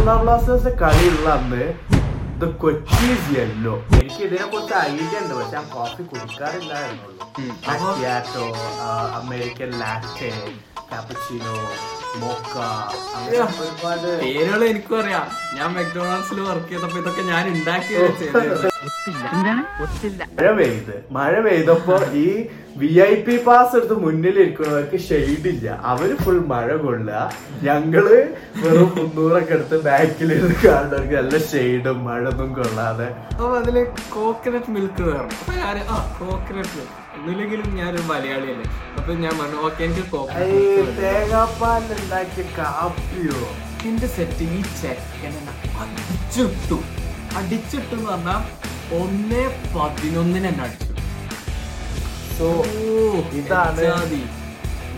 കേരള ബ്ലാസ്റ്റേഴ്സിന്റെ കളിയുള്ള അന്ന് the കൊച്ചീസ് yellow എനിക്ക് ഇതിനെ കുറിച്ച് ഐഡിയ ഉണ്ട് പക്ഷെ ഞാൻ കോഫി കുടിക്കാറില്ല എന്നുള്ളൂ. American latte cappuccino. ഒരുപാട് പേരുകൾ എനിക്കും അറിയാം. ഞാൻ മെക്ഡൊണാൾഡ്സിൽ വർക്ക് ചെയ്തപ്പോ ഇതൊക്കെ ഞാൻ ഉണ്ടാക്കി മഴ പെയ്ത്. മഴ പെയ്തപ്പോ ഈ വി ഐ പി പാസ് എടുത്ത് മുന്നിൽ ഇരിക്കുന്നവർക്ക് ഷെയ്ഡ് ഇല്ല. അവർ ഫുൾ മഴ കൊള്ളുക. ഞങ്ങൾ വെറും മുന്നൂറൊക്കെ എടുത്ത് ബാക്കിലിരുന്ന് കാണുന്നവർക്ക് നല്ല ഷെയ്ഡും മഴ ഒന്നും കൊള്ളാതെ. അപ്പൊ അതിൽ കോക്കനട്ട് മിൽക്ക് അപ്പൊ ഞാൻ ആ കോക്കനട്ട് മിൽക്ക് ഒന്നുമില്ലെങ്കിലും ഞാനൊരു മലയാളിയല്ലേ. അപ്പൊ ഞാൻ പറഞ്ഞു ഓക്കെ എനിക്ക് കോപ്പി ഈ മിൽക്ക് തേങ്ങാപ്പാലുണ്ടാക്കിയ കാപ്പിയോ? എന്റെ സെറ്റ് ഈ ചെക്കനെ അടിച്ചിട്ടു അടിച്ചിട്ടു. എന്ന് പറഞ്ഞാൽ ഒന്നേ പതിനൊന്നിന് എന്നെ അടിച്ചു. സോ ഇതാണ്.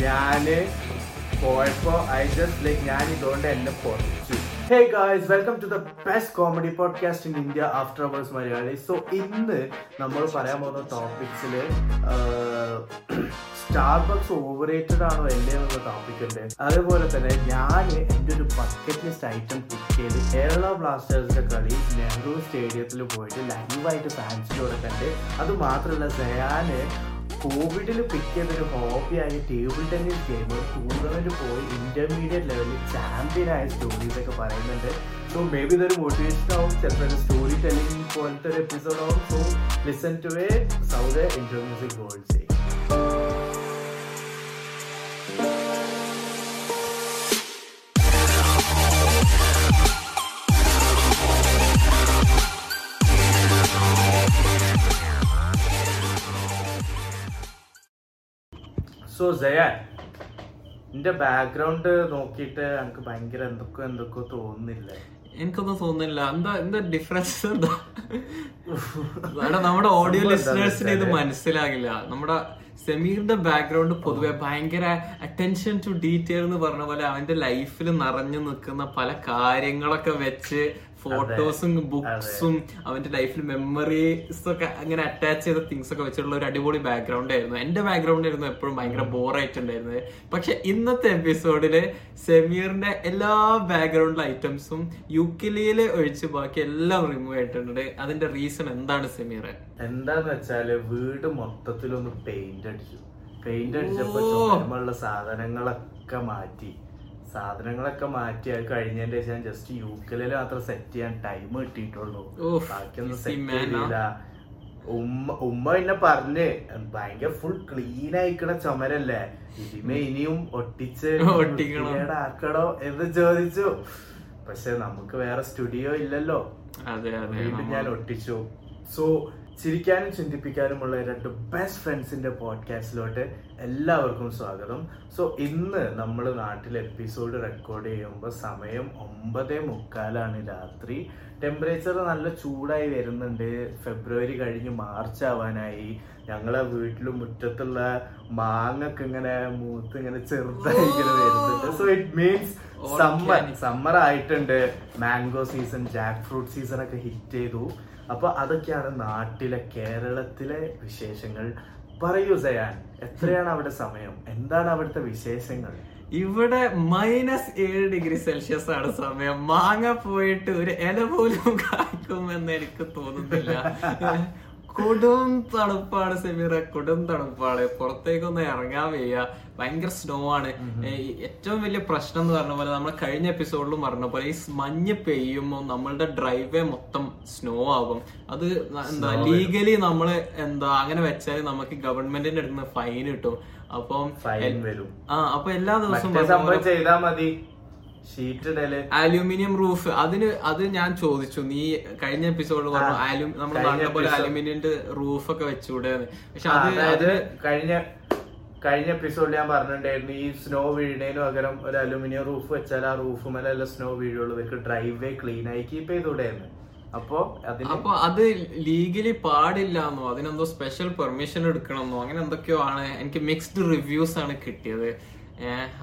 ഞാൻ പോയപ്പോ ഐ ജസ്റ്റ് ലൈക്ക് ഞാൻ ഇതുകൊണ്ട് എന്നെ പൊറച്ചു. Hey guys welcome to the best comedy podcast in India after hours Malayali so ഇന്ന് നമ്മൾ പറയാൻ പോകുന്ന ടോപ്പിക്സിൽ സ്റ്റാർബക്സ് ഓവർ റേറ്റഡ് ആണോ അല്ലേ എന്നുള്ള ടോപ്പിക് ഉണ്ട്. അതേപോലെ തന്നെ ഞാൻ എന്റെ ഒരു ബക്കറ്റ് ലിസ്റ്റ് ഐറ്റം കുക്ക് ചെയ്ത് കേരള ബ്ലാസ്റ്റേഴ്സിന്റെ കളി നെഹ്റു സ്റ്റേഡിയത്തിൽ പോയിട്ട് ലൈവായിട്ട് ഫാൻസിലൂടെ കണ്ട് അത് മാത്രമല്ല സയാന് കോവിഡിൽ പിക്ക് ചെയ്തൊരു ഹോബിയായ ടേബിൾ ടെന്നീസ് ഗെയിം ടൂർണമെന്റ് പോയി ഇന്റർമീഡിയറ്റ് ലെവലിൽ ചാമ്പ്യൻ ആയ സ്റ്റോറീസ് ഒക്കെ പറയുന്നുണ്ട്. സോ മേ ബി ഇതൊരു മോട്ടിവേഷൻ ആവും ചിലപ്പോൾ സ്റ്റോറി ടെലിംഗ് പോലത്തെ ഒരു എപ്പിസോഡ് ആവും. So listen to a sound enjoy music gold so Jayan നിന്റെ ബാക്ക്ഗ്രൗണ്ട് നോക്കിയിട്ട് എനിക്ക് ഭയങ്കര എന്തൊക്കെ എന്തൊക്കെ തോന്നുന്നില്ല? എനിക്കൊന്നും തോന്നുന്നില്ല. എന്താ എന്താ ഡിഫറൻസ് എന്താ? നമ്മുടെ ഓഡിയോ ലിസണേഴ്സിന് ഇത് മനസ്സിലാകില്ല. നമ്മുടെ സെമീറിന്റെ ബാക്ക്ഗ്രൗണ്ട് പൊതുവെ ഭയങ്കര അറ്റൻഷൻ ടു ഡീറ്റെയിൽ എന്ന് പറഞ്ഞ പോലെ അവന്റെ ലൈഫിൽ നിറഞ്ഞു നിൽക്കുന്ന പല കാര്യങ്ങളൊക്കെ വെച്ച് ഫോട്ടോസും ബുക്സും അവന്റെ ലൈഫിൽ മെമ്മറീസ് ഒക്കെ അങ്ങനെ അറ്റാച്ച് ചെയ്ത തിങ്സ് ഒക്കെ വെച്ചിട്ടുള്ള ഒരു അടിപൊളി ബാക്ക്ഗ്രൗണ്ട് ആയിരുന്നു. എന്റെ ബാക്ക്ഗ്രൗണ്ട് ആയിരുന്നു എപ്പോഴും ഭയങ്കര ബോറായിട്ടുണ്ടായിരുന്നത്. പക്ഷെ ഇന്നത്തെ എപ്പിസോഡിൽ സെമീറിന്റെ എല്ലാ ബാക്ക്ഗ്രൗണ്ട് ഐറ്റംസും യുക്കിലിയിൽ ഒഴിച്ച് ബാക്കി എല്ലാം റിമൂവ് ആയിട്ടുണ്ട്. അതിന്റെ റീസൺ എന്താണ് സെമീർ എന്താന്ന് വെച്ചാൽ വീട് മൊത്തത്തിലൊന്ന് പെയിന്റ് അടിച്ചു. പെയിന്റ് അടിച്ചപ്പോ സാധനങ്ങളൊക്കെ മാറ്റി. സാധനങ്ങളൊക്കെ മാറ്റി അത് കഴിഞ്ഞതിന്റെ ശേഷം ജസ്റ്റ് യൂക്കലിൽ മാത്രം സെറ്റ് ചെയ്യാൻ ടൈം കിട്ടിയിട്ടുള്ളൂ. ബാക്കിയൊന്നും സെറ്റ് ചെയ്തില്ല. ഉമ്മ ഉമ്മ പിന്നെ പറഞ്ഞ് ഭയങ്കര ഫുൾ ക്ലീൻ ആയിക്കണ ചുമരല്ലേ? ഇതിമേ ഇനിയും ഒട്ടിച്ച് ആക്കണോ എന്ന് ചോദിച്ചു. പക്ഷെ നമുക്ക് വേറെ സ്റ്റുഡിയോ ഇല്ലല്ലോ. ഞാൻ ഒട്ടിച്ചു. സോ ചിരിക്കാനും ചിന്തിപ്പിക്കാനുമുള്ള രണ്ട് ബെസ്റ്റ് ഫ്രണ്ട്സിന്റെ പോഡ്കാസ്റ്റിലോട്ട് എല്ലാവർക്കും സ്വാഗതം. സോ ഇന്ന് നമ്മൾ നാട്ടിൽ എപ്പിസോഡ് റെക്കോർഡ് ചെയ്യുമ്പോൾ സമയം ഒമ്പതേ മുക്കാലാണ് രാത്രി. ടെമ്പറേച്ചർ നല്ല ചൂടായി വരുന്നുണ്ട്. ഫെബ്രുവരി കഴിഞ്ഞ് മാർച്ച് ആവാനായി. ഞങ്ങളെ വീട്ടിലും മുറ്റത്തുള്ള മാങ്ങൊക്കെ ഇങ്ങനെ മൂത്ത് ഇങ്ങനെ ചെറുതായി ഇങ്ങനെ വരുന്നുണ്ട്. So it means summer summer ആയിട്ടുണ്ട്. Mango season jackfruit season ഒക്കെ ഹിറ്റ് ചെയ്തു. അപ്പൊ അതൊക്കെയാണ് നാട്ടിലെ കേരളത്തിലെ വിശേഷങ്ങൾ. പറയൂ സയാൻ. എത്രയാണ് അവിടെ സമയം? എന്താണ് അവിടുത്തെ വിശേഷങ്ങൾ? ഇവിടെ മൈനസ് ഏഴ് ഡിഗ്രി സെൽഷ്യസ് ആണ് സമയം. മാങ്ങ പോയിട്ട് ഒരു ഇല പോലും കായ്ക്കുമെന്ന് എനിക്ക് തോന്നുന്നില്ല. കൊടും തണുപ്പാണ് സെമീറ കൊടും തണുപ്പാണ്. പുറത്തേക്കൊന്നും ഇറങ്ങാൻ വയ്യ. ഭയങ്കര സ്നോ ആണ്. ഏറ്റവും വലിയ പ്രശ്നം എന്ന് പറഞ്ഞ പോലെ നമ്മൾ കഴിഞ്ഞ എപ്പിസോഡിലും പറഞ്ഞ പോലെ ഈ മഞ്ഞ് പെയ്യുമ്പോൾ നമ്മളുടെ ഡ്രൈവേ മൊത്തം സ്നോ ആകും അത് എന്താ ലീഗലി നമ്മൾ എന്താ അങ്ങനെ വെച്ചാൽ നമുക്ക് ഗവൺമെന്റിന്റെ അടുത്ത് ഫൈൻ കിട്ടും. അപ്പം ആ അപ്പൊ എല്ലാ ദിവസവും ഷീറ്റ് അലൂമിനിയം റൂഫ്. അതിന് അത് ഞാൻ ചോദിച്ചു. നീ കഴിഞ്ഞ എപ്പിസോഡിൽ പറഞ്ഞു ആ, നമ്മൾ പോലെ അലൂമിനിയന്റെ റൂഫ് ഒക്കെ വെച്ചുകൂടെ പക്ഷെ അത് അത് കഴിഞ്ഞ കഴിഞ്ഞ എപ്പിസോഡിൽ ഞാൻ പറഞ്ഞിട്ടുണ്ടായിരുന്നു ഈ സ്നോ വീഴുന്നതിന് പകരം ഒരു അലുമിനിയം റൂഫ് വെച്ചാൽ ആ റൂഫ് മേലെ സ്നോ വീഴുള്ളൂ. ഇവർക്ക് ഡ്രൈവ് വേ ക്ലീൻ ആയി കീപ്പ് ചെയ്തൂടെയെന്ന് അപ്പോ അപ്പൊ അത് ലീഗലി പാടില്ലാന്നോ അതിനെന്തോ സ്പെഷ്യൽ പെർമിഷൻ എടുക്കണമെന്നോ അങ്ങനെ എന്തൊക്കെയോ ആണ് എനിക്ക് മിക്സ്ഡ് റിവ്യൂസ് ആണ് കിട്ടിയത്.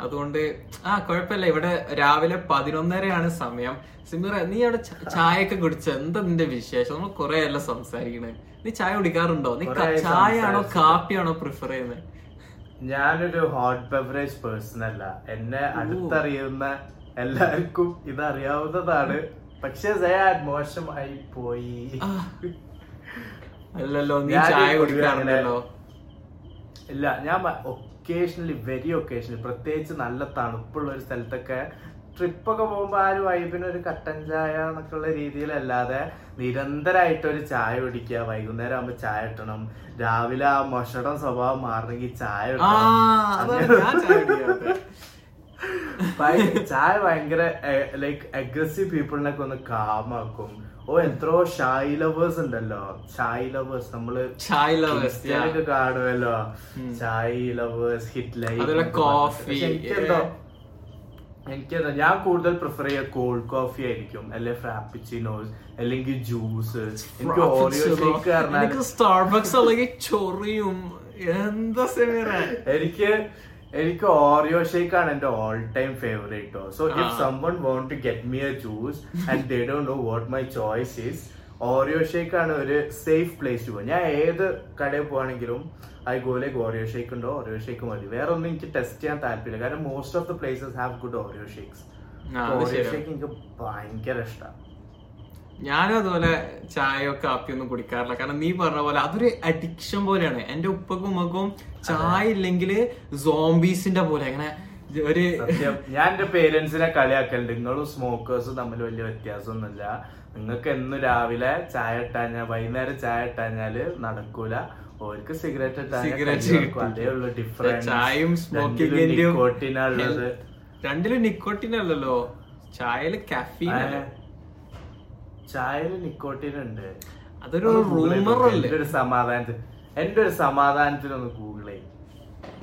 അതുകൊണ്ട് ആ കുഴപ്പമില്ല. ഇവിടെ രാവിലെ പതിനൊന്നരയാണ് സമയം. സിമിറ നീ അവിടെ ചായ ചായയൊക്കെ കുടിച്ച? എന്താ നിന്റെ വിശേഷം? നമ്മൾ കുറെ അല്ല സംസാരിക്കണേ. നീ ചായ കുടിക്കാറുണ്ടോ? നീ ചായ ആണോ. കാപ്പിയാണോ പ്രിഫർ ചെയ്യുന്നത് ഞാനൊരു ഹോട്ട് ബെവറേജ് പേഴ്സൺ അല്ല. എന്നെ അടുത്തറിയുന്ന എല്ലാവർക്കും ഇതറിയാവുന്നതാണ്. പക്ഷെ മോശമായി പോയി. അല്ലല്ലോ നീ ചായ കുടിക്കാറുണ്ടല്ലോ. ഇല്ല ഞാൻ ഒക്കേഷണലി വെരി ഒക്കേഷണലി പ്രത്യേകിച്ച് നല്ല തണുപ്പുള്ള ഒരു സ്ഥലത്തൊക്കെ ട്രിപ്പൊക്കെ പോകുമ്പോൾ ആ ഒരു വൈബിന് ഒരു കട്ടൻ ചായ എന്നൊക്കെയുള്ള രീതിയിലല്ലാതെ നിരന്തരമായിട്ട് ഒരു ചായ കുടിക്കുക. വൈകുന്നേരം ആകുമ്പോൾ ചായ ഇട്ടണം രാവിലെ ആ മൊഷടം സ്വഭാവം മാറണമെങ്കിൽ ചായ ചായ ഭയങ്കര ലൈക്ക് അഗ്രസീവ് പീപ്പിളിനൊക്കെ ഒന്ന് കാമാക്കും ഓ എത്രോ ഷായി ലവേഴ്സ് ഉണ്ടല്ലോ. ഷായി ലവേഴ്സ് നമ്മൾ ഇൻസ്റ്റയിലൊക്കെ yeah. കാണുമല്ലോ. ഷായി ലവേഴ്സ് ഹിറ്റ്ലൈ കോഫി എനിക്കെന്തോ എനിക്കെന്താ ഞാൻ കൂടുതൽ പ്രിഫർ ചെയ്യുക കോൾഡ് കോഫി ആയിരിക്കും. അല്ലെ ഫ്രാപ്പിച്ചിനോസ് അല്ലെങ്കിൽ ജ്യൂസ് എനിക്ക് ഓറിയോ ഷേക്ക് പറഞ്ഞാൽ എനിക്ക് സ്റ്റാർബക്സ് അല്ലെങ്കിൽ ചൊറിയും. എന്താ എനിക്ക് എനിക്ക് ഓറിയോ ഷേക്ക് ആണ് എന്റെ all time favourite so if. Someone want to get me a juice and they don't know what my choice is Oreo shake ആണ് ഒരു സേഫ് പ്ലേസ് ടു ഞാൻ ഏത് കടയിൽ പോവാണെങ്കിലും I go like Oreo shake ഉണ്ടോ Oreo shake മതി. വേറെ ഒന്നും എനിക്ക് ടെസ്റ്റ് ചെയ്യാൻ താല്പര്യമില്ല. കാരണം most of the places have good Oreo shakes Oreo. Shake എനിക്ക് ഭയങ്കര ഇഷ്ടമാണ് ഞാനും അതുപോലെ ചായയോ കാപ്പിയോ ഒന്നും കുടിക്കാറില്ല. കാരണം നീ പറഞ്ഞ പോലെ അതൊരു അഡിക്ഷൻ പോലെയാണ്. എന്റെ ഉപ്പക്കും ഉമ്മക്കും ചായ ഇല്ലെങ്കിൽ സോംബീസിന്റെ പോലെ. അങ്ങനെ ഒരു ഞാൻ എന്റെ പേരൻസിനെ കളിയാക്കലുണ്ട്. നിങ്ങളും സ്മോക്കേഴ്സും തമ്മിൽ വലിയ വ്യത്യാസമൊന്നുമില്ല. നിങ്ങൾക്ക് എന്നും രാവിലെ ചായ ഇട്ടാഞ്ഞാൽ വൈകുന്നേരം ചായ ഇട്ടാഞ്ഞാൽ നടക്കൂല. ഓർക്ക് സിഗരറ്റ് സിഗരറ്റ് അതേ ഉള്ളു ഡിഫറൻസ് ചായയും സ്മോക്കിംഗിന്റെയും രണ്ടിലും നിക്കോട്ടിൻ അല്ലല്ലോ. ചായയിൽ കഫീൻ ചായയിൽ നിക്കോട്ടിൻ ഉണ്ട്. അതൊരു റൂമർ അല്ലേ? ഒരു സമാധാനത്തിന് എന്റെ ഒരു സമാധാനത്തിന് ഒന്ന് ഗൂഗിൾ ചെയ്യും.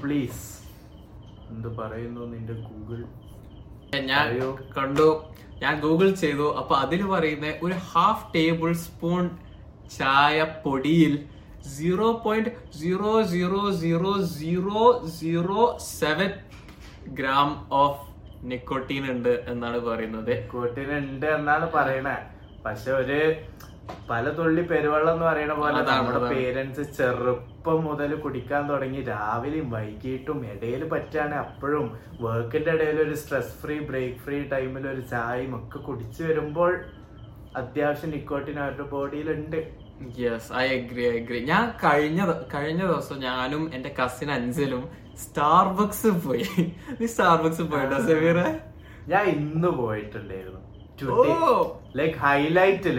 പ്ലീസ് എന്ത് പറയുന്നു നിന്റെ ഗൂഗിൾ ഞാൻ? കണ്ടു. ഞാൻ ഗൂഗിൾ ചെയ്തു. അപ്പൊ അതിൽ പറയുന്ന ഒരു ഹാഫ് ടേബിൾ സ്പൂൺ ചായ പൊടിയിൽ zero point zero zero zero zero zero seven gram of nicotine ഉണ്ട് എന്നാണ് പറയുന്നത്. നിക്കോട്ടീൻ ഉണ്ട് എന്നാണ് പറയണേ. പക്ഷെ ഒരു പല തുള്ളി പെരുവെള്ളം എന്ന് പറയുന്ന പോലെ നമ്മുടെ. പേരൻസ് ചെറുപ്പം മുതൽ കുടിക്കാൻ തുടങ്ങി രാവിലെയും വൈകിട്ടും ഇടയിൽ പറ്റാണ് അപ്പോഴും. വർക്കിന്റെ ഇടയിൽ ഒരു സ്ട്രെസ് ഫ്രീ ബ്രേക്ക് ഫ്രീ ടൈമിൽ ഒരു ചായയും ഒക്കെ കുടിച്ചു വരുമ്പോൾ അത്യാവശ്യം നിക്കോട്ടിൻ അവരുടെ ബോഡിയിലുണ്ട് yes I agree I agree ഞാൻ കഴിഞ്ഞ കഴിഞ്ഞ ദിവസം ഞാനും എന്റെ കസിൻ അഞ്ചലും സ്റ്റാർബക്സ് പോയി. നീ സ്റ്റാർബക്സ് പോയിട്ടോ സെവീറെ ഞാൻ ഇന്ന് പോയിട്ടുണ്ടായിരുന്നു. ലൈക്ക് ഹൈലൈറ്റിൽ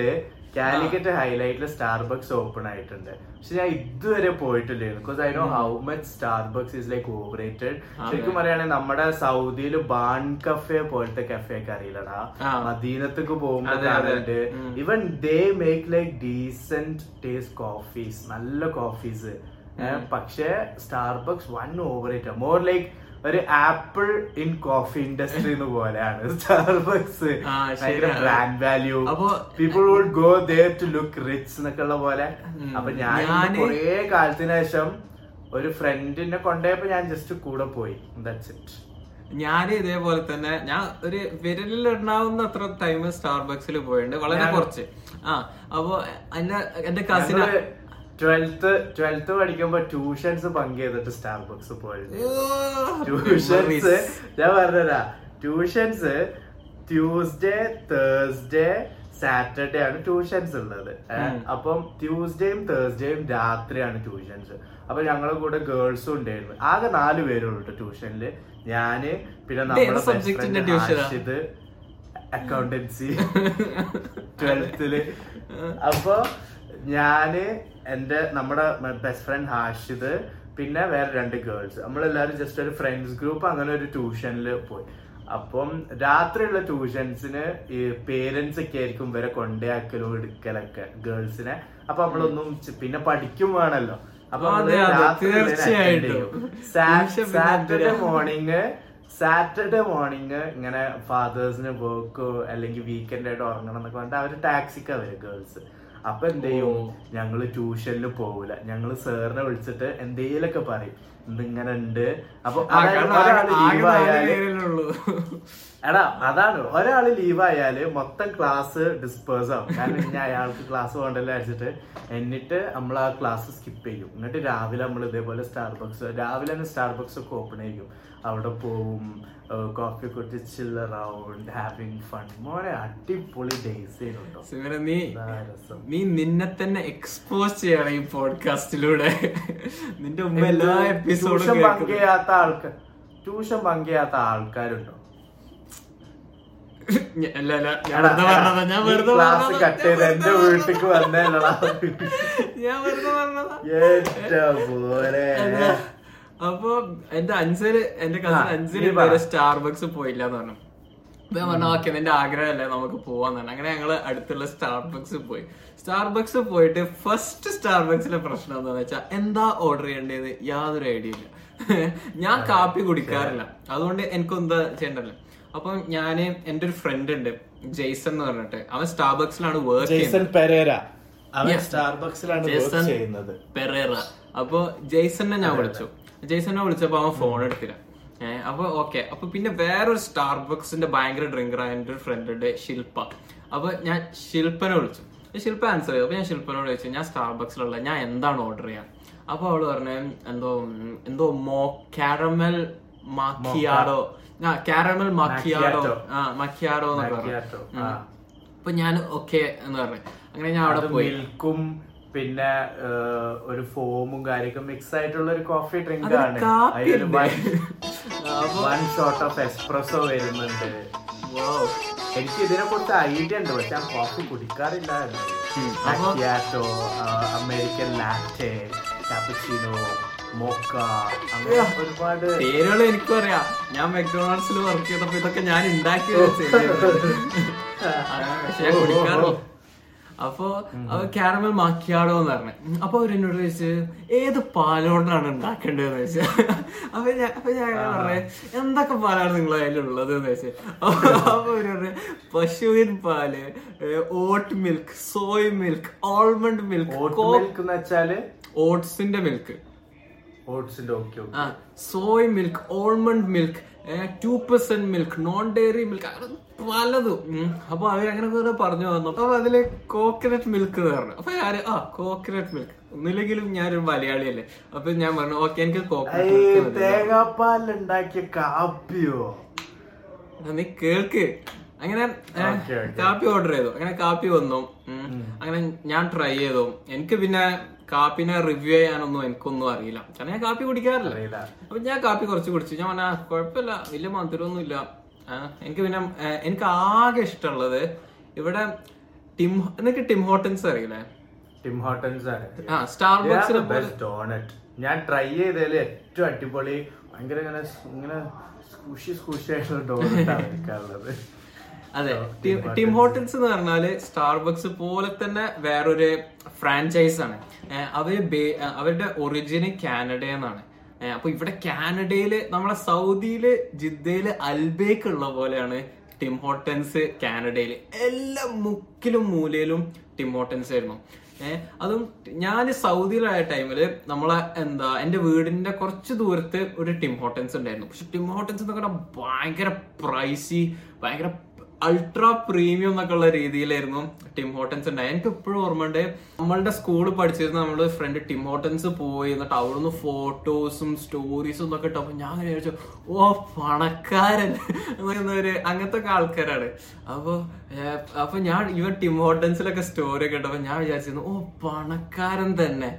കാലിക്കറ്റ് ഹൈലൈറ്റിൽ സ്റ്റാർബക്സ് ഓപ്പൺ ആയിട്ടുണ്ട്. പക്ഷെ ഞാൻ ഇതുവരെ പോയിട്ടില്ലായിരുന്നു. Because I know how much Starbucks is like overrated ശരിക്കും പറയുകയാണെങ്കിൽ നമ്മുടെ സൗദിയിൽ ബാൺ കഫേ പോലത്തെ കഫേ ഒക്കെ അറിയില്ലടാ. മദീനത്തേക്ക് ഉം. ഇവൻ they make like decent taste coffees നല്ല കോഫീസ് പക്ഷേ Starbucks one overrated more like ഒരു ആപ്പിൾ ഇൻ കോഫി ഇൻഡസ്ട്രി എന്ന് പോലെയാണ്. സ്റ്റാർബക്സ് ഭയങ്കര ബ്രാൻഡ് വാല്യൂ അപ്പൊ people would go there to look rich എന്നൊക്കെ ഉള്ള പോലെ. അപ്പൊ ഞാൻ കുറേ കാലത്തിന് ശേഷം ഒരു ഫ്രണ്ടിനെ കൊണ്ടുപോയപ്പോ ഞാൻ ജസ്റ്റ് കൂടെ പോയി. ദാറ്റ്സ് ഇറ്റ് ഞാൻ ഇതേപോലെ തന്നെ ഞാൻ ഒരു വിരലിൽ ഉണ്ടാവുന്ന അത്ര ടൈം സ്റ്റാർബക്സിൽ പോയിട്ടുണ്ട്. വളരെ കുറച്ച്. ആ അപ്പൊ എന്റെ എന്റെ കസിൻ ട്വൽത്ത് ട്വൽത്ത് പഠിക്കുമ്പോ ട്യൂഷൻസ് പങ്ക് ചെയ്തിട്ട് സ്റ്റാർബക്സ് പോയിരുന്നു ട്യൂഷൻസ് ഞാൻ പറഞ്ഞതാ ട്യൂഷൻസ് ട്യൂസ്ഡേ തേഴ്സ്ഡേ സാറ്റർഡേ ആണ് ട്യൂഷൻസ് ഉള്ളത്. അപ്പം ട്യൂസ്ഡേയും തേഴ്സ്ഡേയും രാത്രിയാണ് ട്യൂഷൻസ് അപ്പൊ ഞങ്ങളെ കൂടെ ഗേൾസും ഉണ്ടായിരുന്നു. ആകെ നാല് പേരുള്ളൂ കേട്ടോ ട്യൂഷനിൽ ഞാൻ പിന്നെ നമ്മുടെ അക്കൗണ്ടൻസി ട്വൽത്തിൽ അപ്പൊ ഞാൻ എന്റെ നമ്മുടെ ബെസ്റ്റ് ഫ്രണ്ട് ഹാഷിദ് പിന്നെ വേറെ രണ്ട് ഗേൾസ് നമ്മളെല്ലാവരും ജസ്റ്റ് ഒരു ഫ്രണ്ട്സ് ഗ്രൂപ്പ് അങ്ങനെ ഒരു ട്യൂഷനിൽ പോയി. അപ്പം രാത്രിയുള്ള ട്യൂഷൻസിന് ഈ പേരൻസ് ഒക്കെ ആയിരിക്കും ഇവരെ കൊണ്ടയാക്കലും എടുക്കലൊക്കെ ഗേൾസിനെ അപ്പൊ നമ്മളൊന്നും പിന്നെ പഠിക്കും വേണല്ലോ. അപ്പൊ സാറ്റർഡേ മോർണിംഗ് സാറ്റർഡേ മോർണിംഗ് ഇങ്ങനെ ഫാദേഴ്സിന് വർക്കോ അല്ലെങ്കിൽ വീക്കെൻഡ് ആയിട്ട് ഉറങ്ങണം എന്നൊക്കെ പറഞ്ഞിട്ട് അവർ ടാക്സിക്കാ വരും ഗേൾസ് അപ്പൊ എന്ത് ചെയ്യും ഓ. ഞങ്ങൾ ട്യൂഷനിൽ പോകൂല ഞങ്ങൾ സാറിനെ വിളിച്ചിട്ട് എന്തെങ്കിലുമൊക്കെ പറയും. ഇതിങ്ങനെ ഉണ്ട് അപ്പൊ എടാ അതാണ്. ഒരാൾ ലീവായാൽ മൊത്തം ക്ലാസ് ഡിസ്പേഴ്സ് ആവും. കാരണം ഇനി അയാൾക്ക് ക്ലാസ് പോകണ്ടല്ലോ അടിച്ചിട്ട് എന്നിട്ട് നമ്മൾ ആ ക്ലാസ് സ്കിപ്പ് ചെയ്യും. എന്നിട്ട് രാവിലെ നമ്മൾ ഇതേപോലെ സ്റ്റാർബക്സ് രാവിലെ തന്നെ സ്റ്റാർബക്സ് ഒക്കെ ഓപ്പൺ ചെയ്യും. അവിടെ പോവും കോഫി കുടിച്ച് ചില്ല റൗണ്ട് ഹാവിങ് ഫൺ മോനെ അടിപൊളി ഡേയ്സ് നീ നിന്നെ തന്നെ എക്സ്പോസ് ചെയ്യണം ഈ പോഡ്കാസ്റ്റിലൂടെ നിന്റെ മുമ്പ് എല്ലാ എപ്പിസോഡും ട്യൂഷൻ പങ്കെയ്യാത്ത ആൾക്കാർ ട്യൂഷൻ പങ്കെയ്യാത്ത ആൾക്കാരുണ്ടോ? ഞാൻ വെറുതെ എന്റെ വീട്ടിക്ക് ഞാൻ വെറുതെ പറഞ്ഞതാ. അപ്പൊ എന്റെ അഞ്ചൽ എന്റെ കസിൻ അഞ്ചൽ വരെ സ്റ്റാർബക്സ് പോയില്ല എന്ന് പറഞ്ഞു. അപ്പൊ ഞാൻ പറഞ്ഞു ഓക്കെ നിന്റെ ആഗ്രഹമല്ലേ നമുക്ക് പോവാന്ന് പറഞ്ഞു. അങ്ങനെ ഞങ്ങൾ അടുത്തുള്ള സ്റ്റാർബക്സ് പോയി. സ്റ്റാർബക്സ് പോയിട്ട് ഫസ്റ്റ് സ്റ്റാർബക്സിലെ പ്രശ്നം എന്താന്ന് വെച്ചാൽ എന്താ ഓർഡർ ചെയ്യേണ്ടത്? യാതൊരു ഐഡിയ ഇല്ല. ഞാൻ കാപ്പി കുടിക്കാറില്ല. അതുകൊണ്ട് എനിക്കൊന്താ ചെയ്യണ്ടല്ലോ അപ്പം ഞാൻ എന്റെ ഒരു ഫ്രണ്ട് ഉണ്ട് ജെയ്സൺ എന്ന് പറഞ്ഞിട്ട്. അവൻ സ്റ്റാർബക്സിലാണ് വർക്ക് ചെയ്യുന്നത്. ജെയ്സൺ പെരേര. അവൻ സ്റ്റാർബക്സിലാണ് വർക്ക് ചെയ്യുന്നത്. പെരേറ അപ്പൊ ജെയ്സനെ ഞാൻ വിളിച്ചു. ജെയ്സനെ വിളിച്ചപ്പോ അവൻ ഫോൺ എടുത്തില്ല. ഏഹ് അപ്പൊ ഓക്കെ അപ്പൊ പിന്നെ വേറൊരു സ്റ്റാർബക്സിന്റെ ഭയങ്കര ഡ്രിങ്കർ ആയ എന്റെ ഒരു ഫ്രണ്ട് ഉണ്ട് ശില്പ അപ്പൊ ഞാൻ ശില്പനെ വിളിച്ചു. ശില്പ ആൻസർ ചെയ്തു. അപ്പൊ ഞാൻ ശില്പനോട് ചോദിച്ചു ഞാൻ സ്റ്റാർബക്സിലുള്ള ഞാൻ എന്താണ് ഓർഡർ ചെയ്യാൻ? അപ്പൊ അവൾ പറഞ്ഞു എന്തോ എന്തോ മോ കാരമൽ മാക്കിയാടോ കാരമൽ മാക്കിയാടോ. ആ മക്കിയാടോ എന്നൊക്കെ Macchiato, പറഞ്ഞു അപ്പൊ ഞാൻ ഓക്കെ എന്ന് പറഞ്ഞു. അങ്ങനെ ഞാൻ അവിടെ പോയി. മിൽക്കും പിന്നെ ഒരു ഫോമും കാര്യമൊക്കെ മിക്സ് ആയിട്ടുള്ള ഒരു കോഫി ഡ്രിങ്ക് ആണ്. വൺ ഷോട്ട് ഓഫ് എക്സ്പ്രസോ വരുന്നുണ്ട്. എനിക്ക് ഇതിനെ കുറിച്ച് ഐഡിയ ഉണ്ട്. പക്ഷെ ഞാൻ കോഫി കുടിക്കാറില്ലായിരുന്നു ഉം, അമേരിക്കൻ ലാറ്റെ കാപ്പച്ചിനോ മോക്ക. അങ്ങനെ ഒരുപാട് പേരുകൾ എനിക്കും അറിയാം ഞാൻ മെക്ഡൊണാൾഡ്സിൽ വർക്ക് ചെയ്തപ്പോ ഇതൊക്കെ ഞാൻ ഉണ്ടാക്കി പക്ഷെ ഞാൻ കുടിക്കാറില്ല അപ്പൊ കാരമൽ മാക്കിയാടോ എന്ന് പറഞ്ഞു. അപ്പൊ അവരെന്നോട് ചോദിച്ചു ഏത് പാലോണ്ടാണ് ഉണ്ടാക്കേണ്ടതെന്ന് ചോദിച്ചു. അപ്പൊ ഞാൻ അപ്പൊ ഞാൻ പറഞ്ഞേ എന്തൊക്കെ പാലാണ് നിങ്ങളെ അതിലുള്ളത് എന്ന് ചോദിച്ചു. അപ്പൊ അവർ പറഞ്ഞു പശുവിൻ പാൽ oat milk soy milk almond milk oat milk എന്ന് വെച്ചാൽ? ഓട്സിന്റെ മിൽക്ക് ഓട്സിന്റെ ഓക്കെ ആ soy milk almond milk two percent milk non dairy milk പലതും. അപ്പൊ അവരങ്ങനെ കുറെ പറഞ്ഞു വന്നു. അപ്പൊ അതിൽ കോക്കനട്ട് മിൽക്ക് എന്ന് പറഞ്ഞു. അപ്പൊ ഞാൻ ആ കോക്കനട്ട് മിൽക്ക് ഒന്നില്ലെങ്കിലും ഞാനൊരു മലയാളിയല്ലേ. അപ്പൊ ഞാൻ പറഞ്ഞു ഓക്കെ എനിക്ക് കോക്കനട്ട് തേങ്ങാപ്പാലുണ്ടാക്കിയ കാപ്പിയോ? നീ കേൾക്ക്. അങ്ങനെ. കാപ്പി ഓർഡർ ചെയ്തു. അങ്ങനെ കാപ്പി വന്നു. അങ്ങനെ ഞാൻ ട്രൈ ചെയ്തു. എനിക്ക് പിന്നെ കാപ്പിനെ റിവ്യൂ ചെയ്യാനൊന്നും എനിക്കൊന്നും അറിയില്ല. കാരണം ഞാൻ കാപ്പി കുടിക്കാറില്ല. അപ്പൊ ഞാൻ കാപ്പി കുറച്ച് കുടിച്ചു. ഞാൻ പറഞ്ഞാ കുഴപ്പമില്ല. വലിയ മധുരമൊന്നും ഇല്ല എനിക്ക് പിന്നെ എനിക്ക് ആകെ ഇഷ്ടമുള്ളത് ഇവിടെ ടിം നിനക്ക് ടിം ഹോട്ടൻസ് അറിയില്ലേ? ടിം ഹോട്ടൻസ് ആണ്. ആ സ്റ്റാർബക്സിനെ പോലെ. ബെസ്റ്റ് ഡോണറ്റ് ഞാൻ ട്രൈ ചെയ്തതിൽ ഏറ്റവും അടിപൊളി ഭയങ്കര ഇങ്ങനെ ഇങ്ങനെ സ്കൂഷി സ്കൂഷി ആയിട്ടുള്ള ഡോണറ്റ് ആണ് അതെ. Tim- Hortons. എന്ന് പറഞ്ഞാൽ സ്റ്റാർബക്സ് പോലെ തന്നെ വേറൊരു ഫ്രാഞ്ചൈസ് ആണ്. അവർ അവരുടെ ഒറിജിന് കാനഡ എന്നാണ്. അപ്പൊ ഇവിടെ കാനഡയിൽ നമ്മളെ സൗദിയിൽ ജിദ്ദയിൽ അൽബേക്ക് ഉള്ള പോലെയാണ് ടിം ഹോട്ടൻസ് കാനഡയിൽ. എല്ലാ മുക്കിലും മൂലയിലും ടിം ഹോട്ടൻസ് ആയിരുന്നു. ഏഹ് അതും ഞാൻ സൗദിയിലായ ടൈമിൽ നമ്മളെ എന്താ എന്റെ വീടിന്റെ കുറച്ച് ദൂരത്ത് ഒരു ടിം ഹോട്ടൻസ് ഉണ്ടായിരുന്നു. പക്ഷെ ടിം ഹോട്ടൻസ് എന്ന് പറഞ്ഞാൽ ഭയങ്കര പ്രൈസി ഭയങ്കര അൾട്രാ പ്രീമിയം എന്നൊക്കെ ഉള്ള രീതിയിലായിരുന്നു ടിം ഹോട്ടൻസ് ഉണ്ടായി എനിക്ക് എപ്പോഴും ഓർമ്മയുണ്ട് നമ്മളുടെ സ്കൂളിൽ പഠിച്ചിരുന്ന നമ്മുടെ ഫ്രണ്ട് ടിം ഹോട്ടൻസ് പോയി എന്നിട്ട് അവിടെ നിന്ന് ഫോട്ടോസും സ്റ്റോറീസും എന്നൊക്കെ ഇട്ടപ്പോ ഞാൻ വിചാരിച്ചു ഓ പണക്കാരൻ എന്നൊരു അങ്ങനത്തെ ഒക്കെ ആൾക്കാരാണ്. അപ്പൊ അപ്പോൾ അപ്പൊ ഞാൻ ഇവൻ ടിം ഹോട്ടൻസിലൊക്കെ സ്റ്റോറി ഒക്കെ ഇട്ടപ്പോ ഞാൻ വിചാരിച്ചിരുന്നു ഓ പണക്കാരൻ തന്നെ.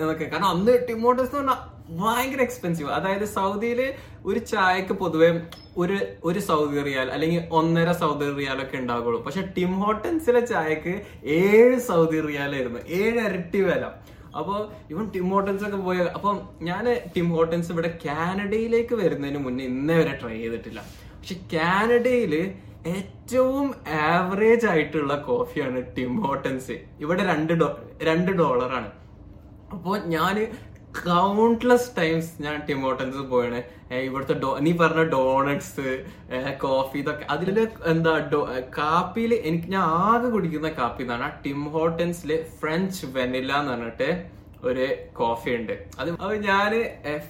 എന്നൊക്കെ. കാരണം അന്ന് ടിം ഹോട്ടൻസ് എന്ന് പറഞ്ഞാൽ ഭയങ്കര എക്സ്പെൻസീവ് അതായത് സൗദിയിൽ ഒരു ചായക്ക് പൊതുവെ ഒരു ഒരു സൗദി റിയാൽ അല്ലെങ്കിൽ ഒന്നര സൗദി റിയാൽ ഒക്കെ ഉണ്ടാകുള്ളൂ പക്ഷെ ടിം ഹോട്ടൻസിലെ ചായക്ക് ഏഴ് സൗദി റിയാലായിരുന്നു. ഏഴ് ഇരട്ടി വില. അപ്പൊ ഇവൻ ടിം ഹോട്ടൻസ് ഒക്കെ പോയ അപ്പം ഞാൻ ടിം ഹോട്ടൻസ് ഇവിടെ കാനഡയിലേക്ക് വരുന്നതിന് മുന്നേ ഇന്നേ വരെ ട്രൈ ചെയ്തിട്ടില്ല. പക്ഷെ കാനഡയിൽ ഏറ്റവും ആവറേജ് ആയിട്ടുള്ള കോഫിയാണ് ടിം ഹോട്ടൻസ്. ഇവിടെ രണ്ട് ഡോ രണ്ട് ഡോളറാണ് അപ്പോൾ ഞാൻ കൗണ്ട്ലെസ് ടൈംസ് ഞാൻ ടിമോട്ടൻസ് പോയാണ്. ഇവിടുത്തെ ഡോ നീ പറഞ്ഞ ഡോണറ്റ്സ് കോഫി ഇതൊക്കെ. അതിൽ എന്താ ഡോ കാപ്പിയിൽ എനിക്ക് ഞാൻ ആകെ കുടിക്കുന്ന കാപ്പി എന്നാണ് ടിം ഹോട്ടൻസിലെ ഫ്രഞ്ച് വെനില എന്ന് പറഞ്ഞിട്ട് ഒരു കോഫി ഉണ്ട്. അത് അത് ഞാൻ